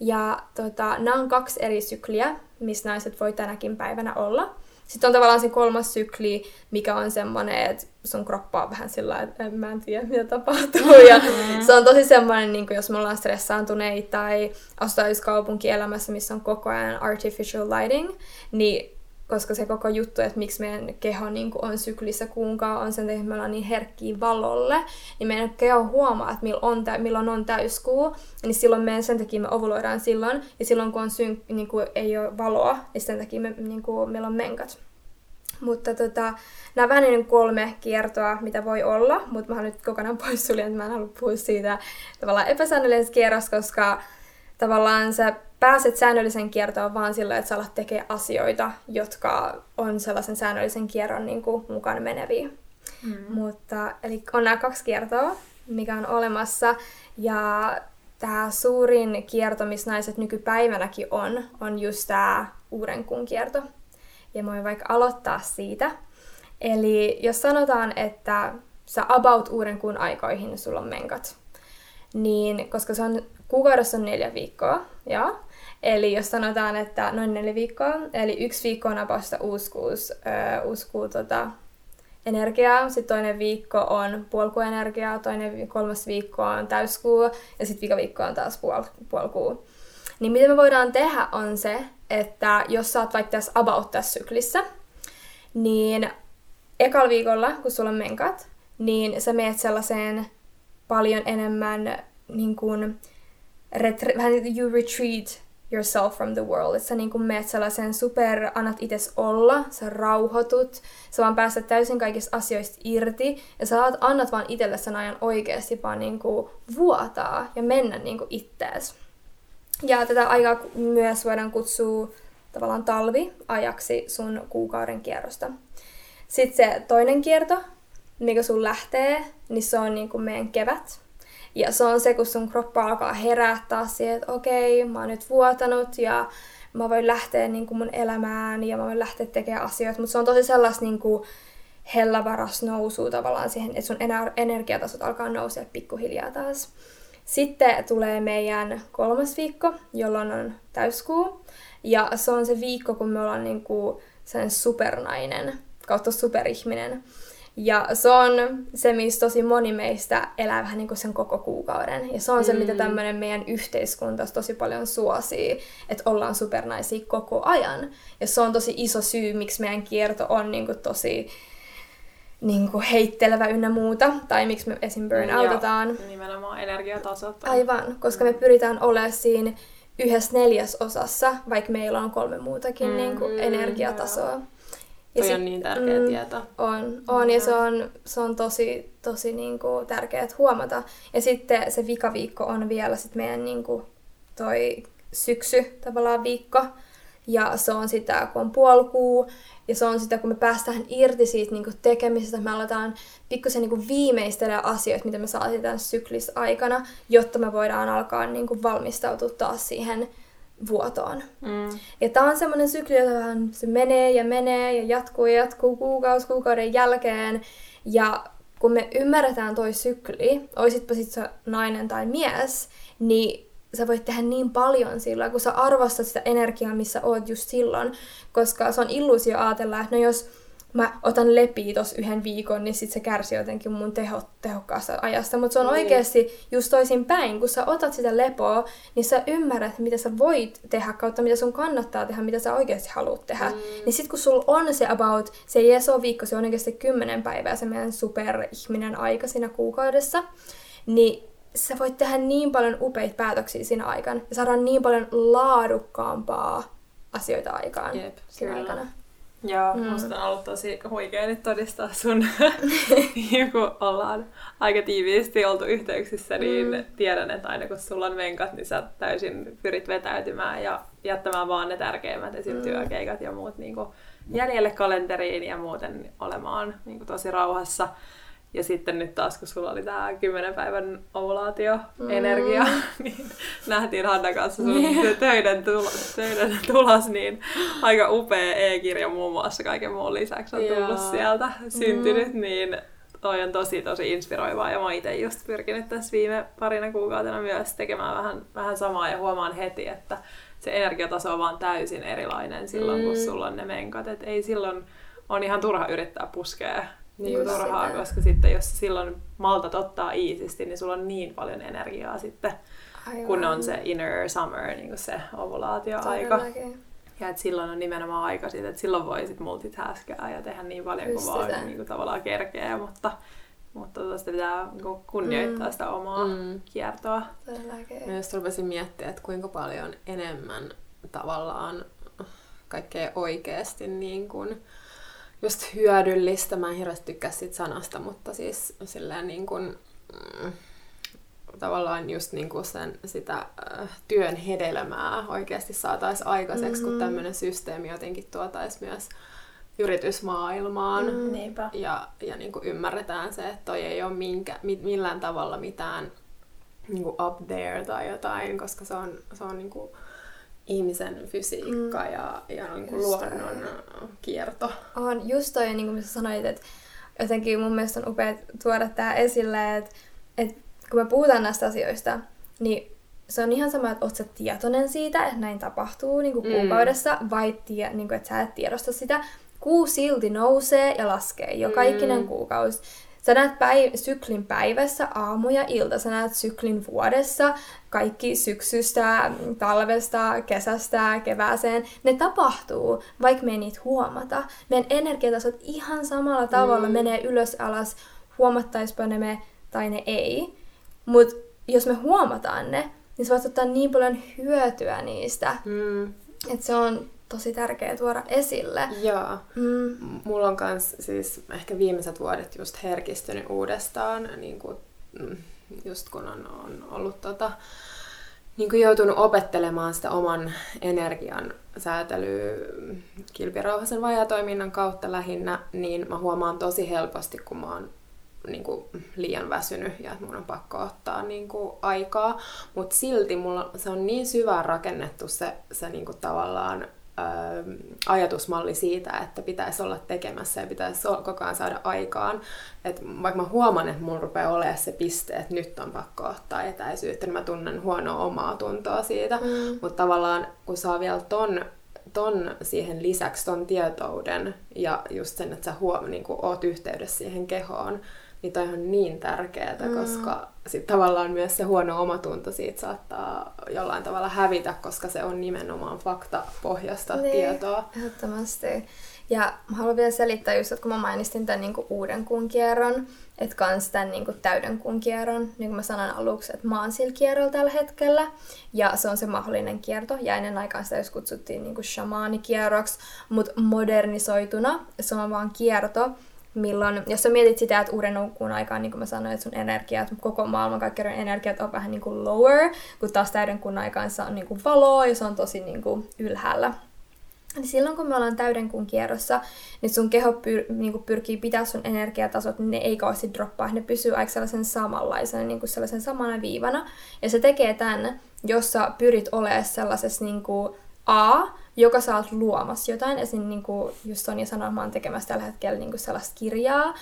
Ja tota, nämä on kaksi eri sykliä, missä naiset voi tänäkin päivänä olla. Sitten on tavallaan se kolmas sykli, mikä on semmoinen, että sun kroppa on vähän sillä että en mä en tiedä, mitä tapahtuu. Ja se on tosi semmoinen, niin jos me ollaan stressaantuneita tai asutaan kaupunkielämässä, missä on koko ajan artificial lighting, niin koska se koko juttu, että miksi meidän keho niin kuin on syklissä kuunkaan, on sen, että me ollaan niin herkkiä valolle, niin meidän keho huomaa, että milloin on, tä- milloin on täyskuu, niin silloin meidän sen takia me ovuloidaan silloin, ja silloin kun on syn- niin kuin ei ole valoa, niin sen takia me, niin kuin, meillä on menkat. Mutta tota, nämä vähän niin kolme kiertoa, mitä voi olla, mutta mä nyt kokonaan pois suljen, että mä en halua puhua siitä tavallaan epäsäännöllisestä kierrosta, koska tavallaan se pääset säännöllisen kiertoon vaan sillä, että sä alat tekemään asioita, jotka on sellaisen säännöllisen kierron niin kuin, mukaan meneviä. Mm. Mutta, eli on nämä kaksi kiertoa, mikä on olemassa. Ja tämä suurin kierto, missä naiset nykypäivänäkin on, on just tämä uuden kuun kierto. Ja mä voin vaikka aloittaa siitä. Eli jos sanotaan, että sä about uuden kuun aikoihin sulla on menkat, niin koska se on kuukaudessa on neljä viikkoa, ja Eli jos sanotaan, että noin neljä viikkoa, eli yksi viikko on apasta uuskuus, öö, uuskuu tota, energiaa, sitten toinen viikko on puolkuenergiaa, toinen kolmas viikko on täyskuu ja sitten viikko on taas puol, puolkuu. Niin mitä me voidaan tehdä on se, että jos sä oot vaikka tässä about tässä syklissä, niin ekalla viikolla, kun sulla on menkat, niin sä meet sellaiseen paljon enemmän niin kuin, retre- vähän niin you retreat yourself from the world. Että sä niin kuin meet sellaisen super, annat itses olla, sä rauhoitut, sä vaan pääset täysin kaikista asioista irti, ja sä annat vaan itselle sen ajan oikeasti vaan niin kuin vuotaa ja mennä niin kuin ittees. Ja tätä aikaa myös voidaan kutsua tavallaan talvi-ajaksi sun kuukauden kierrosta. Sitten se toinen kierto, mikä sun lähtee, niin se on niin kuin meidän kevät. Ja se on se, kun sun kroppa alkaa herättää siihen, että okei, mä oon nyt vuotanut ja mä voin lähteä niin kuin mun elämään ja mä voin lähteä tekemään asioita. Mutta se on tosi sellaista niin kuin hellavaras nousu tavallaan siihen, että sun energiatasot alkaa nousea pikkuhiljaa taas. Sitten tulee meidän kolmas viikko, jolloin on täyskuu. Ja se on se viikko, kun me ollaan niin kuin sen supernainen kautta superihminen. Ja se on se, missä tosi moni meistä elää vähän niin kuin sen koko kuukauden. Ja se on se, mm. mitä tämmöinen meidän yhteiskunta tosi paljon suosii, että ollaan supernaisia koko ajan. Ja se on tosi iso syy, miksi meidän kierto on niin kuin tosi niin kuin heittelevä ynnä muuta, tai miksi me esim. burnoutetaan. Joo, nimenomaan energiatasot. On. Aivan, koska me pyritään olemaan siinä yhdessä neljäsosassa, vaikka meillä on kolme muutakin mm, niin kuin energiatasoa. Joo. Ja Toi sit, on niin tärkeä mm, tieto. On, on ja se on, se on tosi, tosi niin kuin, tärkeää huomata. Ja sitten se vikaviikko on vielä sit meidän niin kuin, toi syksy tavallaan viikko. Ja se on sitä, kun on puolkuu, ja se on sitä, kun me päästään irti siitä niin kuin tekemisestä, me aletaan pikkusen niin viimeistellä asioita, mitä me saatiin tämän syklis aikana, jotta me voidaan alkaa niin kuin valmistautua taas siihen vuotoon. Mm. Ja tämä on semmoinen sykli, jota se menee ja menee ja jatkuu ja jatkuu kuukausi kuukauden jälkeen. Ja kun me ymmärretään toi sykli, oisitpa sit sä nainen tai mies, niin sä voit tehdä niin paljon sillä, kun sä arvostat sitä energiaa, missä oot just silloin. Koska se on illuusio ajatella, että no jos mä otan lepiä tos yhden viikon, niin sit se kärsii jotenkin mun teho, tehokkaasta ajasta. Mutta se on niin. oikeasti just toisin päin. Kun sä otat sitä lepoa, niin sä ymmärrät, mitä sä voit tehdä kautta, mitä sun kannattaa tehdä, mitä sä oikeasti haluat tehdä. Mm. Niin sit kun sulla on se about, se ei ole viikko, se on oikeasti kymmenen päivää, se meidän superihminen aika siinä kuukaudessa, niin sä voit tehdä niin paljon upeita päätöksiä siinä aikana ja saada niin paljon laadukkaampaa asioita aikaan Jep, siinä aikana. Joo, mm. musta on ollut tosi huikea nyt todistaa sun, kun ollaan aika tiiviisti oltu yhteyksissä, niin mm. tiedän, että aina kun sulla on venkat, niin sä täysin pyrit vetäytymään ja jättämään vaan ne tärkeimmät esim. Mm. työkeikat ja muut niin kuin jäljelle kalenteriin ja muuten olemaan niin kuin tosi rauhassa. Ja sitten nyt taas, kun sulla oli tämä 10 päivän ovulaatio-energia, mm. niin nähtiin Hanna kanssa sun niin. töiden, tulos, töiden tulos, niin aika upea e-kirja muun muassa kaiken muun lisäksi on tullut Joo. sieltä, syntynyt, mm. niin toi on tosi tosi inspiroivaa ja mä itse just pyrkinyt tässä viime parina kuukautena myös tekemään vähän, vähän samaa ja huomaan heti, että se energiataso on vaan täysin erilainen silloin, mm. kun sulla on ne menkat. Et ei silloin on ihan turha yrittää puskea niin kuin turhaa, sitä. koska sitten jos silloin maltat ottaa iisisti, niin sulla on niin paljon energiaa sitten, Aivan. kun on se inner summer, niin kuin se ovulaatioaika. Ja että silloin on nimenomaan aika siitä, että silloin voi sit multitaskää ja tehdä niin paljon kuin vaan niin kuin tavallaan kerkeä, mutta mutta sitä pitää niinku kunnioittaa mm. sitä omaa mm. kiertoa. Myös rupesin miettiä, että kuinka paljon enemmän tavallaan kaikkea oikeasti niin kuin just hyödyllistä. Mä en hirveästi tykkää siitä sanasta, mutta siis silleen niin kuin, mm, tavallaan just niin kuin sen, sitä äh, työn hedelmää oikeasti saataisiin aikaiseksi, mm-hmm. kun tämmöinen systeemi jotenkin tuotaisi myös yritysmaailmaan. Mm, ja, ja niin kuin ymmärretään se, että toi ei ole minkä, millään tavalla mitään niin kuin up there tai jotain, koska se on, se on niin kuin ihmisen fysiikka mm. ja, ja niin kuin luonnon toi. kierto. On just toi, niin kuin sä sanoit, että jotenkin mun mielestä on upea tuoda tämä esille, että, että kun me puhutaan näistä asioista, niin se on ihan sama, että oot sä tietoinen siitä, että näin tapahtuu niin kuin mm. kuukaudessa, vai tie, niin kuin, että sä et tiedosta sitä, kuu silti nousee ja laskee joka mm. ikinen kuukausi. Sä näet päiv- syklin päivässä, aamu ja ilta. Sä näet syklin vuodessa, kaikki syksystä, talvesta, kesästä, kevääseen. Ne tapahtuu, vaikka me ei niitä huomata. Meidän energiatasot ihan samalla tavalla mm. menee ylös alas, huomattaispa ne me tai ne ei. Mutta jos me huomataan ne, niin sä voit ottaa niin paljon hyötyä niistä. Mm. Että se on tosi tärkeä tuoda esille. Joo. Mm. Mulla on kans siis ehkä viimeiset vuodet just herkistynyt uudestaan, niin kuin, mm, just kun on, on ollut tota, niin kuin joutunut opettelemaan sitä oman energian säätelyä kilpirauhasen vajatoiminnan kautta lähinnä, niin mä huomaan tosi helposti, kun mä oon niin kuin, liian väsynyt ja että mun on pakko ottaa niin kuin, aikaa. Mutta silti mulla, se on niin syvään rakennettu se, se niin kuin, tavallaan ajatusmalli siitä, että pitäisi olla tekemässä ja pitäisi koko ajan saada aikaan. Et vaikka mä huomaan, että mulla rupeaa olemaan se piste, että nyt on pakko ottaa etäisyyttä, niin mä tunnen huonoa omaa tuntoa siitä. Mm. Mutta tavallaan kun saa vielä ton, ton siihen lisäksi ton tietouden ja just sen, että sä huom, niin oot yhteydessä siihen kehoon, niin toi on niin tärkeää, mm. koska sit tavallaan myös se huono omatunto siitä saattaa jollain tavalla hävitä, koska se on nimenomaan faktapohjasta niin, tietoa. ehdottomasti. Ja mä haluan vielä selittää just, että kun mä mainistin tämän niinku uuden kuun kierron, että kans tämän niinku täyden kuun kierron, niin kuin mä sanoin aluksi, että mä oon sillä kierrolla tällä hetkellä, ja se on se mahdollinen kierto, ja ennen aikaa sitä jos kutsuttiin niinku shamaanikierroksi, mutta modernisoituna se on vaan kierto, milloin, jos sä mietit sitä, että uuden kuun aikaan, niin kuin mä sanoin, että sun energiat, koko maailman kaikki energiat on vähän niin kuin lower, kun taas täyden kuun aikaan se on niin kuin valoa ja se on tosi niin kuin ylhäällä. Niin silloin kun me ollaan täyden kuun kierrossa, niin sun keho pyr, niin kuin pyrkii pitää sun energiatasot, niin ne ei kauheasti droppaa, ne pysyy aika sellaisen samanlaisena, niin kuin sellaisen samana viivana. Ja se tekee tämän, jos sä pyrit olemaan sellaisessa niin kuin A, joka sä oot luomassa jotain. Esim. Niin kuin just Sonja sanoi, mä oon tekemässä tällä hetkellä niin kuin sellaista kirjaa,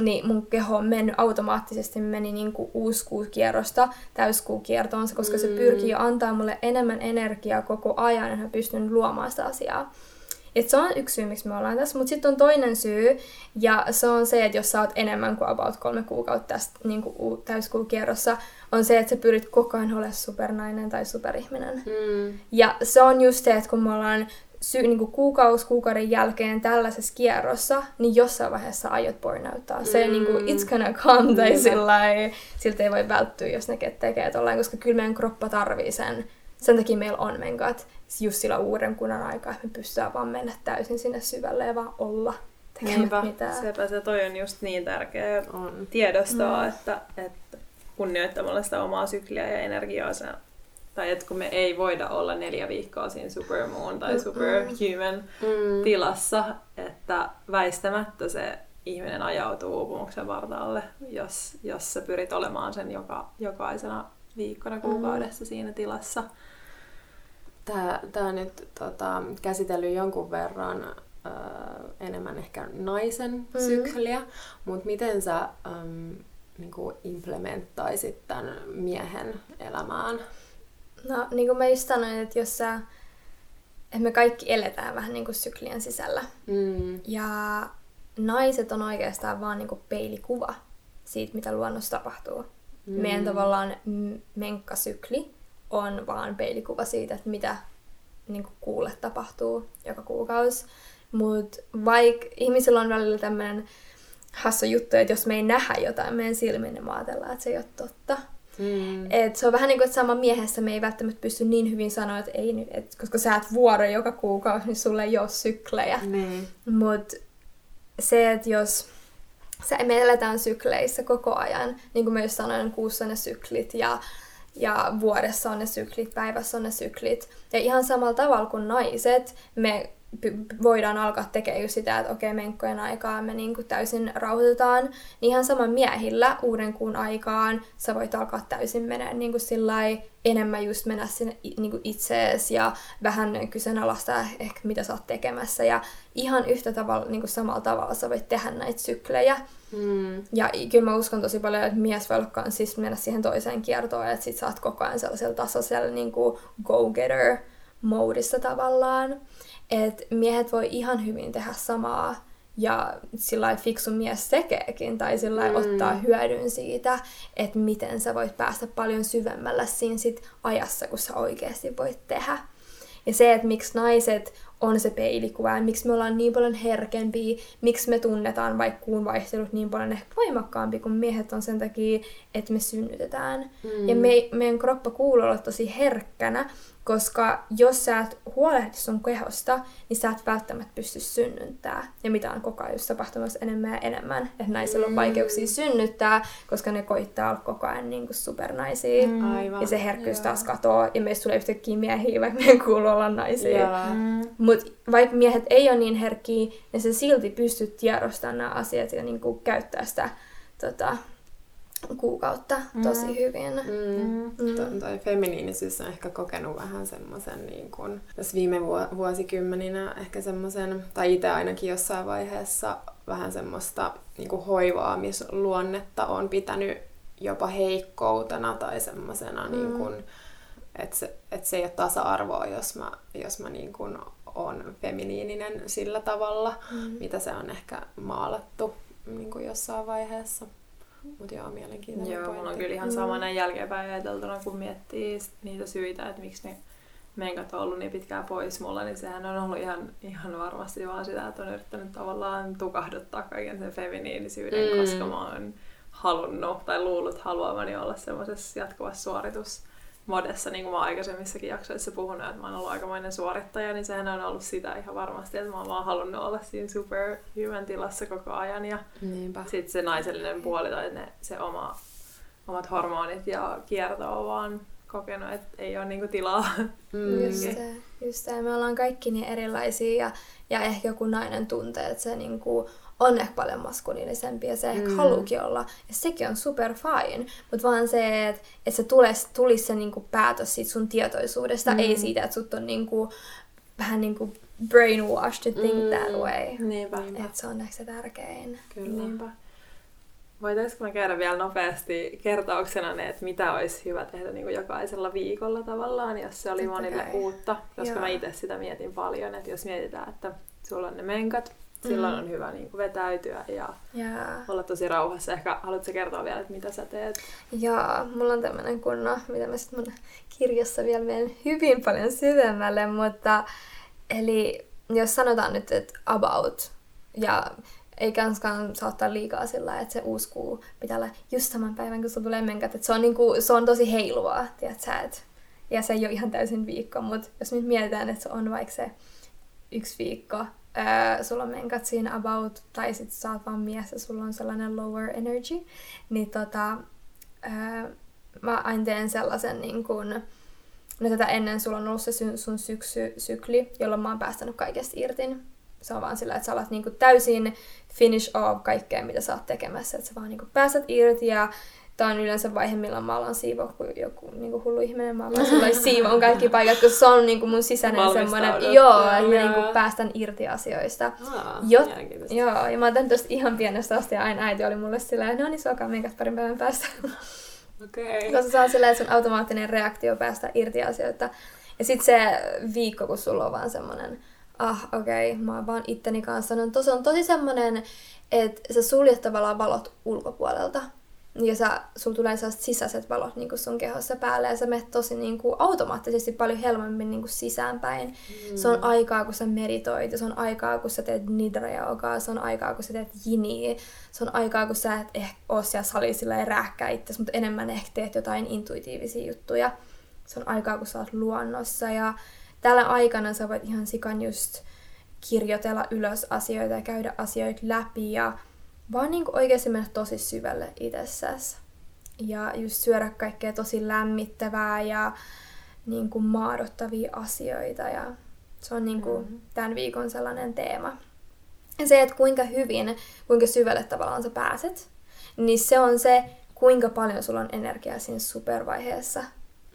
niin mun keho on mennyt automaattisesti, meni niin kuin uuskuukierrosta täyskuukiertoon, koska mm. se pyrkii antaa mulle enemmän energiaa koko ajan, että mä pystyn luomaan sitä asiaa. Et se on yksi syy, miksi me ollaan tässä. Mutta sitten on toinen syy, ja se on se, että jos sä oot enemmän kuin about kolme kuukautta tästä niin kuin täyskuukierrossa, on se, että sä pyrit koko ajan olemaan supernainen tai superihminen. Mm. Ja se on just se, että kun me ollaan sy- niin kuin kuukausi kuukauden jälkeen tällaisessa kierrossa, niin jossain vaiheessa aiot burnouttaa. Se mm. niin kuin, it's gonna come, tai mm. sillä siltä ei voi välttyä, jos ne tekee tollain, koska kyllä meidän kroppa tarvii sen sen takia meillä on menkat just sillä uuden kunnan aikaa, että me pystytään vaan mennä täysin sinne syvälle ja vaan olla tekemättä mitään. sepä se toi on just niin tärkeä On. tiedostaa, mm. että, että kunnioittamalla sitä omaa sykliä ja energiaa tai että kun me ei voida olla neljä viikkoa siinä supermoon tai superhuman Mm. tilassa, että väistämättä se ihminen ajautuu uupumuksen partaalle, jos, jos sä pyrit olemaan sen joka, jokaisena viikkona kuukaudessa siinä tilassa. Tää, tää nyt tota, käsitellyt jonkun verran ö, enemmän ehkä naisen mm. sykliä, mutta miten sä äm, niinku implementtaisit tämän miehen elämään? No, niin kuin mä just sanoin, että jos sä, että me kaikki eletään vähän niin kuin syklien sisällä. Mm. Ja naiset on oikeastaan vaan niin kuin peilikuva siitä, mitä luonnossa tapahtuu. Mm. Meidän tavallaan menkkasykli on vaan peilikuva siitä, että mitä niin kuin kuulle tapahtuu joka kuukausi. Mutta vaikka ihmisillä on välillä tämmöinen hassu juttu, että jos me ei nähdä jotain meidän silmiin, niin me ajatellaan, että se ei ole totta. Mm. Et se on vähän niin kuin, että sama miehessä me ei välttämättä pysty niin hyvin sanoa, että ei nyt, et, koska sä et vuoro joka kuukausi, niin sulle ei ole syklejä. Niin. Mutta se, että jos sä, me eletään sykleissä koko ajan, niin kuin mä just sanoin, kuussa on ne syklit ja, ja vuodessa on ne syklit, päivässä on ne syklit. Ja ihan samalla tavalla kuin naiset, me voidaan alkaa tekemään just sitä, että okei, menkkojen aikaa me niinku täysin rauhoitetaan. Niin ihan sama miehillä uuden kuun aikaan sä voit alkaa täysin mennä sillai, enemmän just mennä sinne i- niinku itseesi ja vähän kyseenalaistaa ehkä mitä sä oot tekemässä. Ja ihan yhtä tavalla, niinku samalla tavalla sä voit tehdä näitä syklejä. Mm. Ja kyllä mä uskon tosi paljon, että mies voi olla siis mennä siihen toiseen kiertoon, että sit sä oot koko ajan sellaisella tasoisella niin go-getter moodissa tavallaan. Että miehet voi ihan hyvin tehdä samaa ja sillä lailla fiksu mies tekeekin, tai sillä Mm. ottaa hyödyn siitä, että miten sä voit päästä paljon syvemmällä siinä sit ajassa, kun sä oikeasti voit tehdä. Ja se, että miksi naiset on se peilikuva ja miksi me ollaan niin paljon herkempiä, miksi me tunnetaan vaikka kuun vaihtelut niin paljon ehkä voimakkaampi kuin miehet on sen takia, että me synnytetään. Mm. Ja me, meidän kroppa kuuluu olla tosi herkkänä, koska jos sä et huolehdi sun kehosta, niin sä et välttämättä pysty synnyttää. Ja mitä on koko ajan just tapahtumassa enemmän ja enemmän. Että naisilla on vaikeuksia synnyttää, koska ne koittaa olla koko ajan niin kuin supernaisia. Mm. Aivan. Ja se herkkyys taas katoaa, ja meistä tulee yhtäkkiä miehiä, vaikka meidän kuuluu olla naisia. Jaa. Mutta vaikka miehet ei ole niin herkkiä, niin se silti pystyt tiedostamaan nämä asiat ja niin kuin käyttää sitä tota, kuukautta tosi hyvin. Mm. Mm. To- toi feminiinisyys on ehkä kokenut vähän semmoisen niin kuin, tässä viime vu- vuosikymmeninä ehkä semmoisen, tai itse ainakin jossain vaiheessa vähän semmoista niin kuin hoivaamisluonnetta on pitänyt jopa heikkoutena tai semmoisena, mm. niin kuin, että se, että se ei ole tasa-arvoa, jos mä, jos mä niin kuin on feminiininen sillä tavalla, mm. mitä se on ehkä maalattu niin kuin jossain vaiheessa. Mutta joo, mielenkiintoinen Joo, pointti. mulla on kyllä ihan sama näin jälkeenpäin ajateltuna, kun miettii niitä syitä, että miksi ne menkat on ollut niin pitkään pois mulla, niin sehän on ollut ihan, ihan varmasti vaan sitä, että on yrittänyt tavallaan tukahduttaa kaiken sen feminiinisyyden, Mm. mm. koska mä oon halunnut tai luullut haluamani olla semmoisessa jatkuvassa suoritusmodessa, niin kuin mä aikaisemmissakin jaksoissa puhunut, että mä oon ollut aikamoinen suorittaja, niin sehän on ollut sitä ihan varmasti, että mä oon vaan halunnut olla siinä superhuman tilassa koko ajan ja Niinpä. sitten se naisellinen puoli tai ne, se oma, omat hormonit ja kierto on vaan kokenut, että ei ole niinku tilaa. Mm. Just se, just. Me ollaan kaikki niin erilaisia ja, ja ehkä joku nainen tuntee, että se niinku on ehkä paljon maskuliinisempi ja se ehkä Mm. haluukin olla. Ja sekin on super fine. Mutta vaan se, että et se tulisi, tulisi se niinku päätös siitä sun tietoisuudesta, mm. ei siitä, että sut on niinku, vähän niinku brainwashed to think Mm. mm. that way. Niinpä. Että se on ehkä se tärkein. Kyllä. Niinpä. Voitaisiko me käydä vielä nopeasti kertauksena ne, että mitä olisi hyvä tehdä niin kuin jokaisella viikolla tavallaan, jos se oli Totta monille kai. uutta, koska Joo. mä itse sitä mietin paljon, että jos mietitään, että sulla on ne menkat, silloin Mm. on hyvä niin kuin vetäytyä ja Ja, olla tosi rauhassa. Ehkä haluatko kertoa vielä, että mitä sä teet? ja mulla on tämmönen kunno, mitä mä sitten mun kirjassa vielä menen hyvin paljon syvemmälle, mutta eli jos sanotaan nyt, että about, ja ei kanskaan saa ottaa liikaa sillä että se uusi kuu pitää olla just saman päivän, kun sulla tulee menkät. Se on, niinku, se on tosi heiluvaa, tiedät sä, että ja se ei ole ihan täysin viikko, mutta jos nyt mietitään, että se on vaikka se yksi viikko, öö, sulla on menkat siinä about, tai sit sä oot vaan mies ja sulla on sellainen lower energy, niin tota, öö, mä aina teen sellaisen niin kun, no tätä ennen sulla on ollut se sun, syksy, sykli, jolloin mä oon päästänyt kaikesta irti. Se on vaan sillä, että sä alat niinku täysin finish off kaikkea, mitä sä oot tekemässä. Että sä vaan niinku pääset irti ja Tämä on yleensä vaihe, milloin mä alan siivoa, kun joku niin kuin hullu ihminen. Mä alan sillä siivoon kaikki paikat, koska se on niin kuin mun sisäinen semmoinen, joo, että mä niin kuin päästän irti asioista. Aa, Jot, joo, ja mä oon tehnyt tosta ihan pienestä asti ja aina äiti oli mulle silleen, no niin, suokaa meikat parin päivän päästä. Okei. Okay. Koska se on silleen, että sun automaattinen reaktio päästä irti asioita. Ja sitten se viikko, kun sulla on vaan semmoinen, ah okei, okay, mä oon vaan itteni kanssa. No, tos on tosi semmoinen, että sä suljet tavallaan valot ulkopuolelta ja sä, sulla tulee sellaiset sisäiset valot niin kuin sun kehossa päälle ja sä menet tosi niin kuin, automaattisesti paljon helpommin niin kuin, sisäänpäin. Mm. Se on aikaa, kun sä meditoit ja se on aikaa, kun sä teet nidra se on aikaa, kun sä teet jiniä, se on aikaa, kun sä et ehkä ole siellä salissa ja rääkkää itsesi, mutta enemmän ehkä teet jotain intuitiivisia juttuja. Se on aikaa, kun sä oot luonnossa ja tällä aikana sä voit ihan sikan just kirjoitella ylös asioita ja käydä asioita läpi ja vaan niin oikeasti mennä tosi syvälle itsessäsi. Ja just syödä kaikkea tosi lämmittävää ja niin kuin maadottavia asioita. Ja se on niin kuin mm-hmm. tämän viikon sellainen teema. Ja se, että kuinka hyvin, kuinka syvälle tavallaan sä pääset, niin se on se, kuinka paljon sulla on energiaa siinä supervaiheessa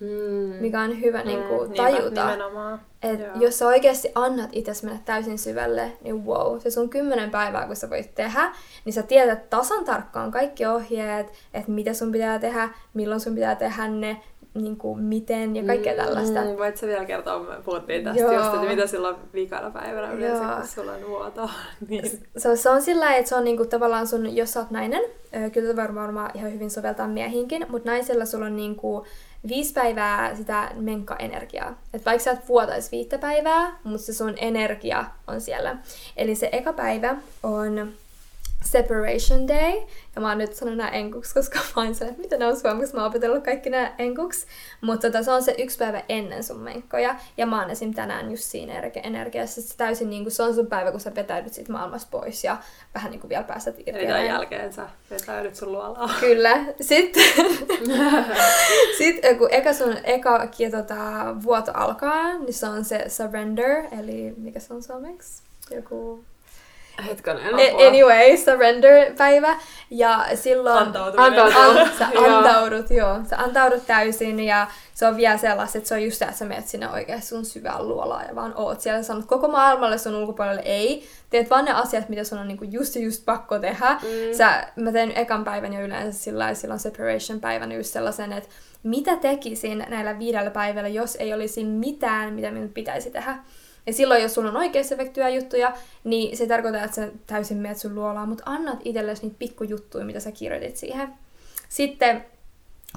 Mm. Mikä on hyvä mm, niin kuin, tajuta. Että jos sä oikeasti annat itse mennä täysin syvälle, niin wow, se sun kymmenen päivää, kun sä voit tehdä, niin sä tiedät tasan tarkkaan kaikki ohjeet, että mitä sun pitää tehdä, milloin sun pitää tehdä ne, niin kuin miten ja kaikkea mm, tällaista. Mm, voit sä vielä kertoa, me puhuttiin tästä Joo. just, että mitä silloin vikana päivänä yleensä, kun sulla on vuoto. niin. se, se on sillä että se on niinku tavallaan sun, jos sä oot nainen, kyllä varmaan ihan hyvin soveltaa miehinkin, mutta naisella sulla on niinku viisi päivää sitä menkka-energiaa. Että vaikka sä et vuotaisi viittä päivää, mutta se sun energia on siellä. Eli se eka päivä on Separation Day. Ja mä oon nyt sanonut nämä enkuksi, koska mä oon että mitä ne on suomeksi. Mä oon opetellut kaikki nämä enkuksi. Mutta tota, se on se yksi päivä ennen sun menkkoja. Ja mä oon esim. tänään just siinä energiassa. Se, täysin niin kuin, se on sun päivä, kun sä vetäydyt siitä maailmasta pois ja vähän niin kuin vielä pääset irti. Tämän jälkeen sä vetäydyt sun luolaa. Kyllä. Sitten, Sitten kun eka sun eka tota, vuoto alkaa, niin se on se surrender, eli mikä se on suomeksi? Joku Hetkonen. A- anyway, surrender-päivä. Ja silloin... Antautuminen. Antautuminen. An, sä antaudut, joo. Sä antaudut täysin ja se on vielä sellaista, että se on just se, että sä menet sinne oikein sun syvään luolaan ja vaan oot siellä. Sanot koko maailmalle sun ulkopuolelle ei. Teet vaan ne asiat, mitä sun on niinku just just pakko tehdä. Mm. Sä, mä teen ekan päivän jo yleensä sillä silloin separation päivän just sellaisen, että mitä tekisin näillä viidellä päivällä, jos ei olisi mitään, mitä minun pitäisi tehdä. Ja silloin, jos sulla on oikeasti vektyä juttuja, niin se tarkoittaa, että sä täysin meet sun luolaan, mutta annat itsellesi niitä pikkujuttuja, mitä sä kirjoitit siihen. Sitten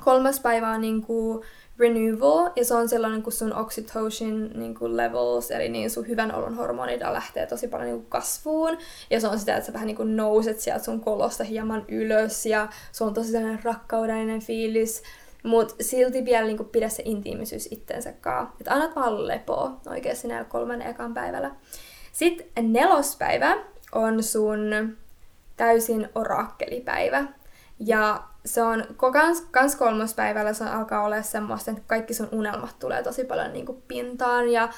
kolmas päivä on niinku renewal, ja se on sellainen, kun sun oxytocin niin kuin levels, eli niin sun hyvän olon hormonit lähtee tosi paljon niin kuin kasvuun, ja se on sitä, että sä vähän niin kuin nouset sieltä sun kolosta hieman ylös, ja se on tosi sellainen rakkaudellinen fiilis, mutta silti vielä niinku pidä se intiimisyys itsensä kaa. Että annat vaan lepoa oikeasti näillä kolmen ekan päivällä. Sitten nelospäivä on sun täysin orakkelipäivä. Ja se on kans, kans kolmospäivällä se alkaa olla semmoista, että kaikki sun unelmat tulee tosi paljon niinku pintaan ja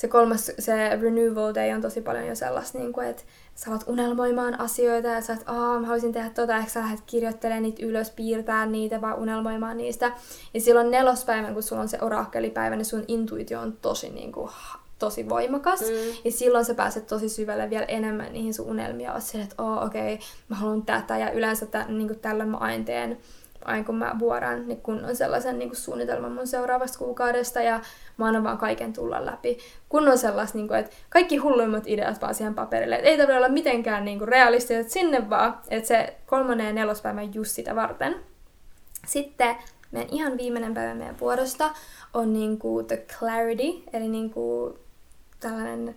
se kolmas, se renewal day on tosi paljon jo sellaista, niin kuin, että sä alat unelmoimaan asioita ja sä oot, mä haluaisin tehdä tota, ehkä sä lähdet kirjoittelemaan niitä ylös, piirtää niitä, vaan unelmoimaan niistä. Ja silloin nelospäivän, kun sulla on se orakkelipäivä, niin sun intuitio on tosi niin kuin, tosi voimakas. Mm. Ja silloin sä pääset tosi syvälle vielä enemmän niihin sun unelmia. Oot silleen, että oh, okei, okay, mä haluan tätä ja yleensä tä, niin kuin tällä mä aina teen aina kun mä vuoran niin kun on sellaisen niin suunnitelman mun seuraavasta kuukaudesta ja mä annan vaan kaiken tulla läpi. Kun on sellaista, niin kun, että kaikki hulluimmat ideat vaan siihen paperille. Et ei tarvitse olla mitenkään niin realistista, sinne vaan, että se kolmannen ja nelospäivän just sitä varten. Sitten meidän ihan viimeinen päivä meidän vuodosta on niin kuin the clarity, eli niin kuin tällainen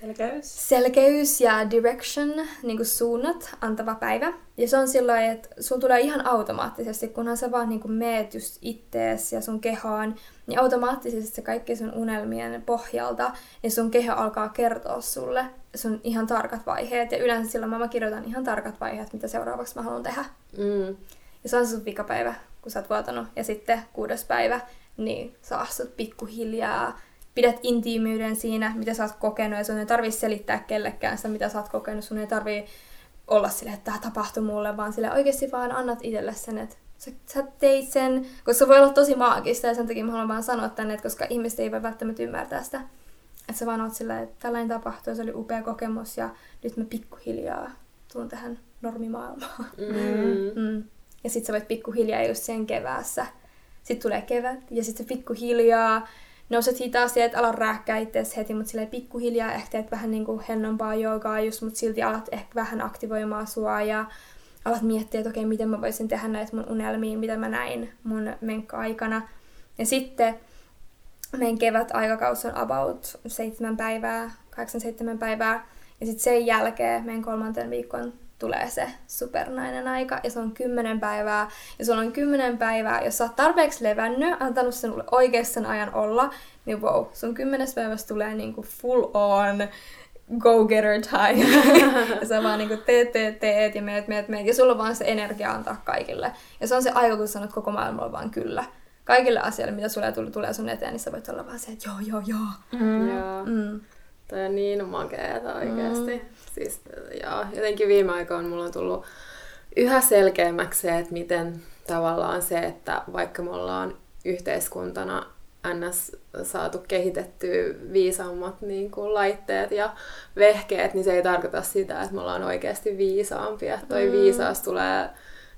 Selkeys. selkeys ja direction, niin kuin suunnat, antava päivä. Ja se on sillä että sun tulee ihan automaattisesti, kunhan sä vaan niin kuin meet just ittees ja sun kehoon, niin automaattisesti se kaikki sun unelmien pohjalta, niin sun keho alkaa kertoa sulle sun ihan tarkat vaiheet. Ja yleensä silloin mä kirjoitan ihan tarkat vaiheet, mitä seuraavaksi mä haluan tehdä. Mm. Ja se on se sun vikapäivä, kun sä oot vuotanut. Ja sitten kuudes päivä, niin sä astut pikkuhiljaa pidät intiimiyden siinä, mitä sä oot kokenut, ja sun ei tarvii selittää kellekään sitä, mitä sä oot kokenut. Sun ei tarvii olla sille, että tämä tapahtui mulle, vaan sille oikeasti vaan annat itselle sen, että sä, sä teit sen, koska se voi olla tosi maagista, ja sen takia mä haluan vaan sanoa tänne, että koska ihmiset ei voi välttämättä ymmärtää sitä. Että sä vaan oot silleen, että tällainen tapahtui, se oli upea kokemus, ja nyt mä pikkuhiljaa tuun tähän normimaailmaan. Mm. Mm. Ja sit sä voit pikkuhiljaa just sen keväässä. Sitten tulee kevät, ja sitten pikkuhiljaa nouset hitaasti, et ala rääkkää itseäsi heti, mutta silleen pikkuhiljaa ehkä teet vähän niinku hennompaa joogaa just, mutta silti alat ehkä vähän aktivoimaan sua ja alat miettiä, että okei, okay, miten mä voisin tehdä näitä mun unelmiin, mitä mä näin mun menkka-aikana. Ja sitten meidän kevät-aikakausi on about seitsemän päivää, kahdeksan seitsemän päivää. Ja sitten sen jälkeen meidän kolmanten viikon tulee se supernainen aika, ja se on kymmenen päivää, ja sulla on kymmenen päivää, jos sä oot tarpeeksi levännyt, antanut sinulle oikeasti sen ajan olla, niin wow, sun kymmenes päivästä tulee niinku full on go-getter time. ja sä vaan niinku teet, teet, teet, ja meet, meet, meet, ja sulla on vaan se energia antaa kaikille. Ja se on se aika, kun sanot koko maailmalla vaan kyllä. Kaikille asioille, mitä sulle tulee, tulee sun eteen, niin sä voit olla vaan se, että joo, joo, joo. Mm. Joo. Mm. Toi on niin makeeta oikeasti. Mm. Siis, joo, jotenkin viime aikoina mulla on tullut yhä selkeämmäksi se, että miten tavallaan se, että vaikka me ollaan yhteiskuntana ns. saatu kehitettyä viisaammat niin kuin, laitteet ja vehkeet, niin se ei tarkoita sitä, että me ollaan oikeasti viisaampia. Toi mm. viisaus tulee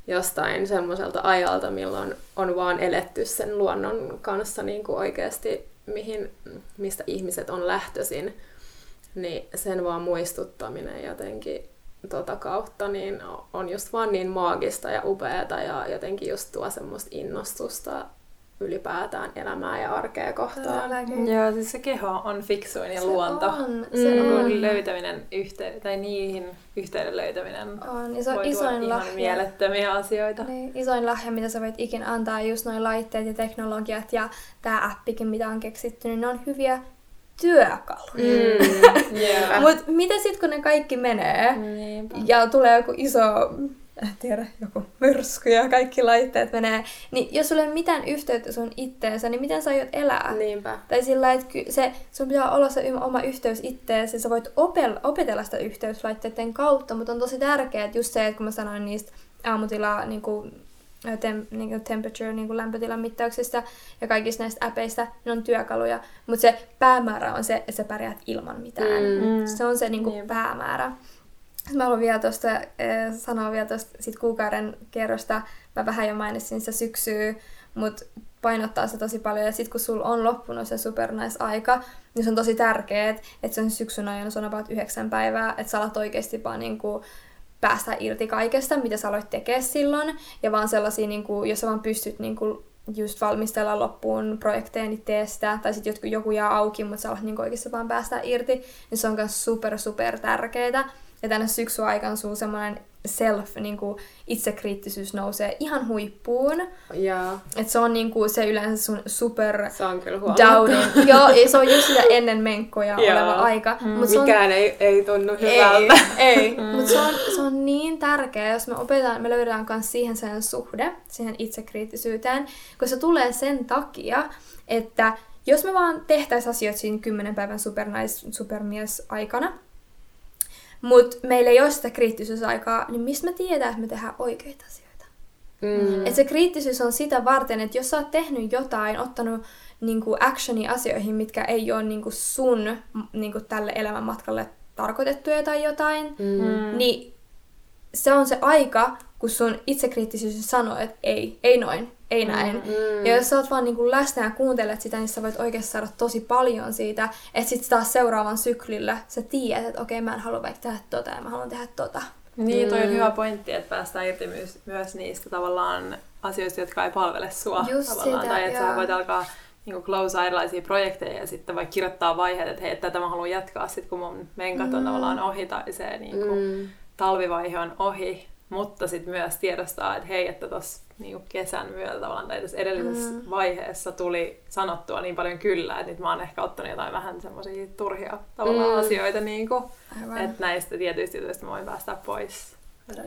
jostain semmoiselta ajalta, milloin on vaan eletty sen luonnon kanssa niin kuin oikeasti, mihin, mistä ihmiset on lähtöisin niin sen vaan muistuttaminen jotenkin tota kautta niin on just vaan niin maagista ja upeata ja jotenkin just tuo semmoista innostusta ylipäätään elämää ja arkea kohtaan. Joo, siis se keho on fiksuin ja Se luonto. on, se Mm. on. Löytäminen yhteyden, tai niihin yhteyden löytäminen On, ja se on voi tuoda isoin ihan lahja. mielettömiä asioita. Niin, isoin lahja, mitä sä voit ikin antaa, just noin laitteet ja teknologiat ja tämä appikin, mitä on keksitty, niin ne on hyviä työkaluja. Mm. Yeah. Mutta mitä sitten, kun ne kaikki menee Niinpä. ja tulee joku iso, en tiedä, joku myrsky ja kaikki laitteet menee, niin jos sulla ei ole mitään yhteyttä sun itteensä, niin miten sä aiot elää? Niinpä. Tai sillä että se, sun pitää olla se oma yhteys itteesi, ja sä voit opel- opetella sitä yhteyslaitteiden kautta, mutta on tosi tärkeää, että just se, että kun mä sanoin niistä aamutilaa niin kuin, tem- niin kuin temperature, niin kuin lämpötilan mittauksista ja kaikista näistä äpeistä, ne on työkaluja, mutta se päämäärä on se, että sä pärjäät ilman mitään. Mm. Se on se niin kuin Niinpä. päämäärä. Sitten mä haluan vielä tuosta äh, sanoa vielä tuosta sit kuukauden kierrosta. Mä vähän jo mainitsin sitä syksyä, mutta painottaa se tosi paljon. Ja sitten kun sulla on loppunut se supernais-aika, niin se on tosi tärkeää, että se on syksyn ajan, se on about yhdeksän päivää, että sä alat oikeasti vaan niinku päästä irti kaikesta, mitä sä aloit tekemään silloin. Ja vaan sellaisia, niinku, jos sä vaan pystyt niinku just valmistella loppuun projekteja, niin tee sitä. Tai sitten joku, jää auki, mutta sä alat niinku oikeasti vaan päästä irti. Niin se on myös super, super tärkeää. Ja tänne syksyn aikana sun semmoinen self, niinku itsekriittisyys nousee ihan huippuun. Ja Et se on niinku se yleensä sun super se on kyllä downin. Joo, ei, se on just sitä ennen menkkoja Joo. oleva aika. Mm. Mut se on, Mikään ei, ei tunnu ei, hyvältä. ei. Mm. mutta se on, se on niin tärkeää, jos me opetetaan, me löydetään myös siihen sen suhde, siihen itsekriittisyyteen, koska se tulee sen takia, että jos me vaan tehtäisiin asioita siinä 10 päivän supernais, supermies aikana, mutta meillä ei ole sitä kriittisyysaikaa, niin mistä me tiedetään, että me tehdään oikeita asioita? Mm. Et se kriittisyys on sitä varten, että jos sä oot tehnyt jotain, ottanut niinku actionia asioihin, mitkä ei ole niinku sun niinku tälle elämänmatkalle tarkoitettuja tai jotain, Mm. niin se on se aika, kun sun itsekriittisyys sanoo, että ei, ei noin, ei näin. Mm. Ja jos sä oot vaan niinku läsnä ja kuuntelet sitä, niin sä voit oikeasti saada tosi paljon siitä, että sit taas seuraavan syklillä sä tiedät, että okei, mä en halua vaikka tehdä tota ja mä haluan tehdä tota. Niin, toi on Mm. hyvä pointti, että päästään irti myös, myös niistä tavallaan asioista, jotka ei palvele sua Just tavallaan. sitä, tai että sä voit alkaa niin close erilaisia projekteja ja sitten vaikka kirjoittaa vaiheet, että hei, tätä mä haluan jatkaa sitten kun mun menkat on mm. tavallaan ohi tai se niin kuin, mm. talvivaihe on ohi, mutta sitten myös tiedostaa, että hei, että tuossa niin kesän myötä tavallaan tai tässä edellisessä mm. vaiheessa tuli sanottua niin paljon kyllä, että nyt mä oon ehkä ottanut jotain vähän semmoisia turhia tavallaan mm. asioita, niin kuin, että näistä tietyistä jutuista mä voin päästä pois,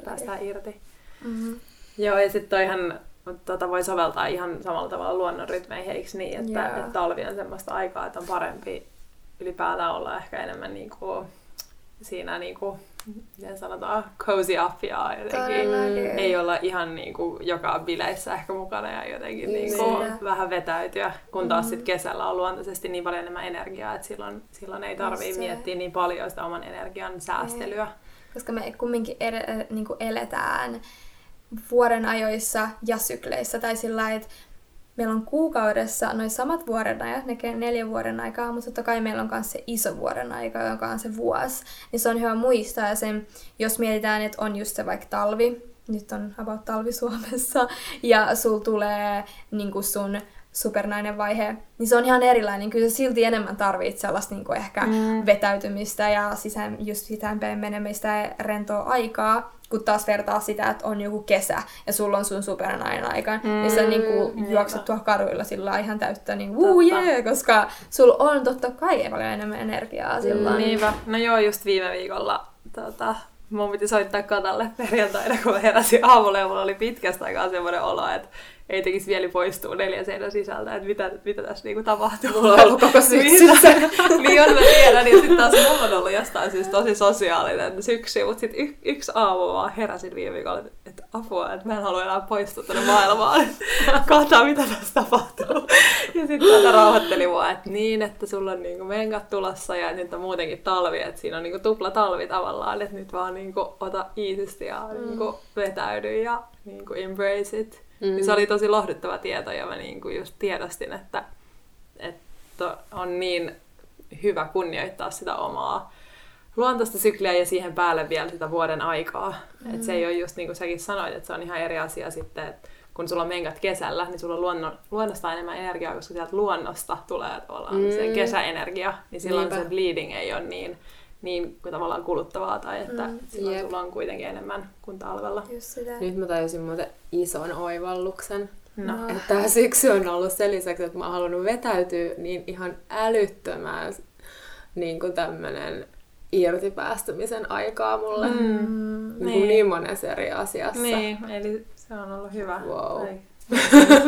päästä irti. Mm-hmm. Joo, ja sitten toihan tota voi soveltaa ihan samalla tavalla luonnon rytmeihin, eikö niin, että, yeah. että talvi on semmoista aikaa, että on parempi ylipäätään olla ehkä enemmän niin kuin, siinä niin kuin, miten sanotaan, cozy up ja jotenkin mm. ei olla ihan niin kuin, joka bileissä ehkä mukana ja jotenkin niin kuin, vähän vetäytyä, kun taas mm. sit kesällä on luontaisesti niin paljon enemmän energiaa, että silloin, silloin ei tarvii miettiä niin paljon sitä oman energian säästelyä. Koska me kumminkin ed- niin kuin eletään vuoden ajoissa ja sykleissä. Tai sillä että meillä on kuukaudessa noin samat vuoden ajat, ne neljä vuoden aikaa, mutta totta kai meillä on myös se iso vuoden aika, joka on se vuosi. Niin se on hyvä muistaa ja sen, jos mietitään, että on just se vaikka talvi, nyt on about talvi Suomessa, ja sul tulee niin sun supernainen vaihe, niin se on ihan erilainen. Kyllä se silti enemmän tarvitsee sellaista niin kuin ehkä mm. vetäytymistä ja sisään, just sisäänpäin menemistä ja rentoa aikaa, kun taas vertaa sitä, että on joku kesä ja sulla on sun supernainen aika, mm, niin sä niinku juokset tuolla kaduilla sillä ihan täyttä niin wuu yeah, koska sulla on totta kai paljon enemmän energiaa silloin. Mm, niinpä. No joo, just viime viikolla tota, mun piti soittaa Katalle perjantaina, kun mä heräsin aamulla ja mulla oli pitkästä aikaa semmoinen olo, että ei tekisi vielä poistua neljän seinän sisältä, että mitä, mitä tässä niinku tapahtuu. Mulla on ollut koko syksyssä. niin on, mä tiedän. Ja sitten taas mulla on ollut jostain siis tosi sosiaalinen syksy, mutta sitten y- yksi aamu vaan heräsin viime viikolla, että apua, että mä en halua enää poistua tänne maailmaan. Katsotaan, mitä tässä tapahtuu. ja sitten tätä rauhoitteli mua, että niin, että sulla on niinku menkat tulossa ja nyt on muutenkin talvi, että siinä on niinku tupla talvi tavallaan, että nyt vaan niinku ota iisisti ja mm. niinku vetäydy ja niinku embrace it. Mm. Niin se oli tosi lohduttava tieto ja mä niinku just tiedostin, että, että on niin hyvä kunnioittaa sitä omaa luontaista sykliä ja siihen päälle vielä sitä vuoden aikaa. Mm. Et se ei ole just niin kuin säkin sanoit, että se on ihan eri asia sitten, että kun sulla on menkat kesällä, niin sulla on luonno, luonnosta enemmän energiaa, koska sieltä luonnosta tulee tavallaan mm. se kesäenergia, niin silloin Niinpä. se bleeding ei ole niin niin tavallaan kuluttavaa tai että mm, silloin jep. sulla on kuitenkin enemmän kuin talvella. Nyt mä tajusin muuten ison oivalluksen. No. Että tämä syksy on ollut sen lisäksi, että mä oon halunnut vetäytyä niin ihan älyttömään niin kuin tämmönen irtipäästämisen aikaa mulle. Mm, niin, niin. niin monessa eri asiassa. Niin, eli se on ollut hyvä. Wow.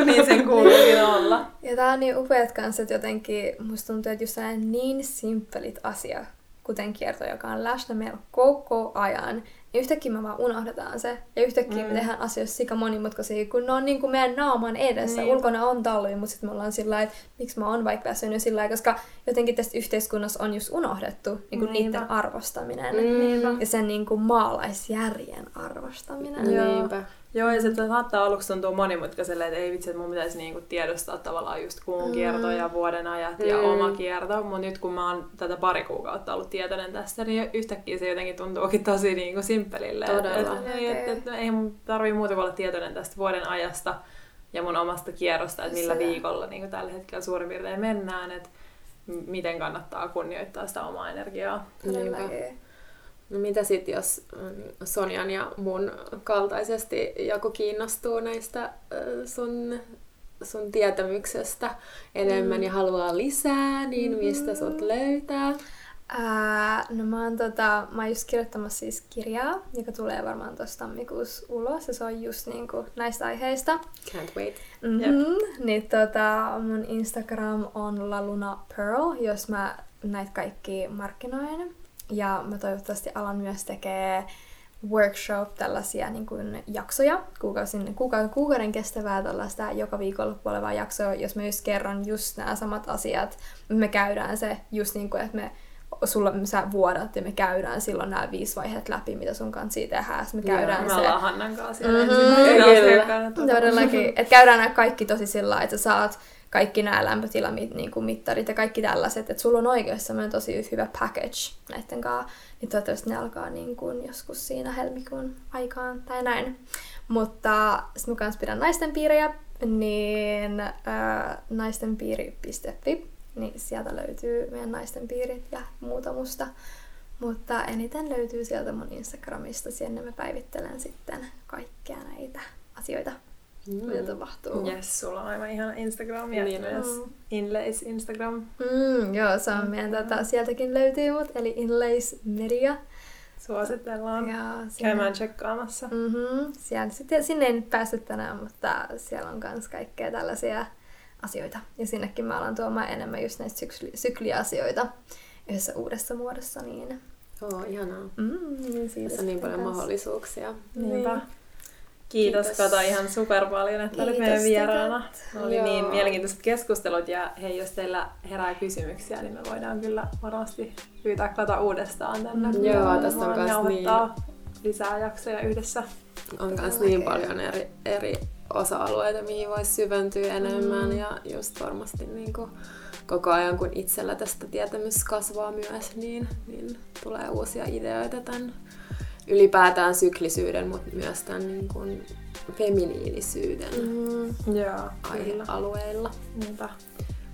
niin sen kuuluukin olla. Ja tää on niin upeat kanssa, että jotenkin musta tuntuu, että just niin simppelit asia, kuten kierto, joka on läsnä meillä koko ajan, niin yhtäkkiä me vaan unohdetaan se. Ja yhtäkkiä mm. me tehdään asioista sika monimutkaisia, kun ne on niin kuin meidän naaman edessä. Niin. Ulkona on talvi, mutta sitten me ollaan sillä että miksi mä oon vaikka väsynyt sillä koska jotenkin tässä yhteiskunnassa on just unohdettu niin kuin niiden arvostaminen. Mm. Ja sen niin kuin maalaisjärjen arvostaminen. Niinpä. Joo, ja sitten saattaa aluksi tuntua monimutkaiselle, että ei vitsi, että mun pitäisi niinku tiedostaa tavallaan just kuun kierto ja vuoden ajat mm. ja oma kierto, mutta nyt kun mä oon tätä pari kuukautta ollut tietoinen tästä, niin yhtäkkiä se jotenkin tuntuukin tosi niinku simppelille. Todella. Et, et, et, et, et, ei mun tarvii muuta kuin olla tietoinen tästä vuoden ajasta ja mun omasta kierrosta, että millä se. viikolla niin tällä hetkellä suurin piirtein mennään, että miten kannattaa kunnioittaa sitä omaa energiaa. Todellakin. No mitä sitten, jos mm, Sonjan ja mun kaltaisesti joku kiinnostuu näistä sun, sun tietämyksestä enemmän mm. ja haluaa lisää, niin mistä sut mm. löytää? Ää, no mä oon, tota, mä oon just kirjoittamassa siis kirjaa, joka tulee varmaan tuossa tammikuussa ulos, ja se on just niinku näistä aiheista. Can't wait. Mm-hmm. Yep. Niin tota, mun Instagram on laluna pearl, jos mä näitä kaikki markkinoin. Ja mä toivottavasti alan myös tekee workshop, tällaisia niin kuin jaksoja, kuukausin, kuukauden, kuukauden kestävää tällaista joka viikolla olevaa jaksoa, jos mä just kerron just nämä samat asiat, me käydään se just niin kuin, että me sulla sä vuodat ja me käydään silloin nämä viisi vaiheet läpi, mitä sun kanssa siitä tehdään. Me käydään Joo, se... Me ollaan Hannan kanssa mm-hmm. Todellakin. Että käydään nämä kaikki tosi sillä että sä saat kaikki nämä lämpötilamittarit niin ja kaikki tällaiset, että sulla on oikeasti semmoinen tosi hyvä package näiden kanssa, niin toivottavasti ne alkaa niin kuin joskus siinä helmikuun aikaan tai näin. Mutta sitten mä kanssa pidän naisten piirejä, niin ää, naistenpiiri.fi, niin sieltä löytyy meidän naisten piirit ja muuta musta. Mutta eniten löytyy sieltä mun Instagramista, sinne mä päivittelen sitten kaikkea näitä asioita, mm. mitä tapahtuu. Yes, sulla on aivan ihana Instagram ja Niin myös. Inlays Instagram. Mm, joo, se on meidän, tota, sieltäkin löytyy mut, eli Inlays Media. Suositellaan Ja sinne- käymään tsekkaamassa. Mm-hmm. Siellä, sitten, sinne ei nyt päässyt tänään, mutta siellä on myös kaikkea tällaisia asioita. Ja sinnekin mä alan tuomaan enemmän just näitä sykli, sykliasioita yhdessä uudessa muodossa. Niin, Oo, ihanaa. mm, niin Tässä on niin paljon kans. mahdollisuuksia. Niinpä. Niin. Kiitos, Kiitos. Kata ihan super paljon, että olit meidän vieraana. oli Joo. niin mielenkiintoiset keskustelut ja hei, jos teillä herää kysymyksiä, niin me voidaan kyllä varmasti pyytää Kata uudestaan tänne. Mm, joo, tästä on kans nauhoittaa lisää jaksoja yhdessä. On myös niin paljon eri, eri osa-alueita, mihin voisi syventyä enemmän Mm. ja just varmasti niin kuin koko ajan, kun itsellä tästä tietämys kasvaa myös, niin, niin tulee uusia ideoita tämän ylipäätään syklisyyden, mutta myös tämän niin kuin feminiinisyyden Mm, Joo, aihealueilla. Niinpä.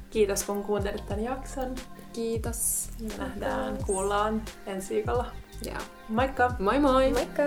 Kiitos kun kuuntelit tämän jakson. Kiitos Me nähdään, kuullaan ensi viikolla. ja Moikka! moi moi! moikka!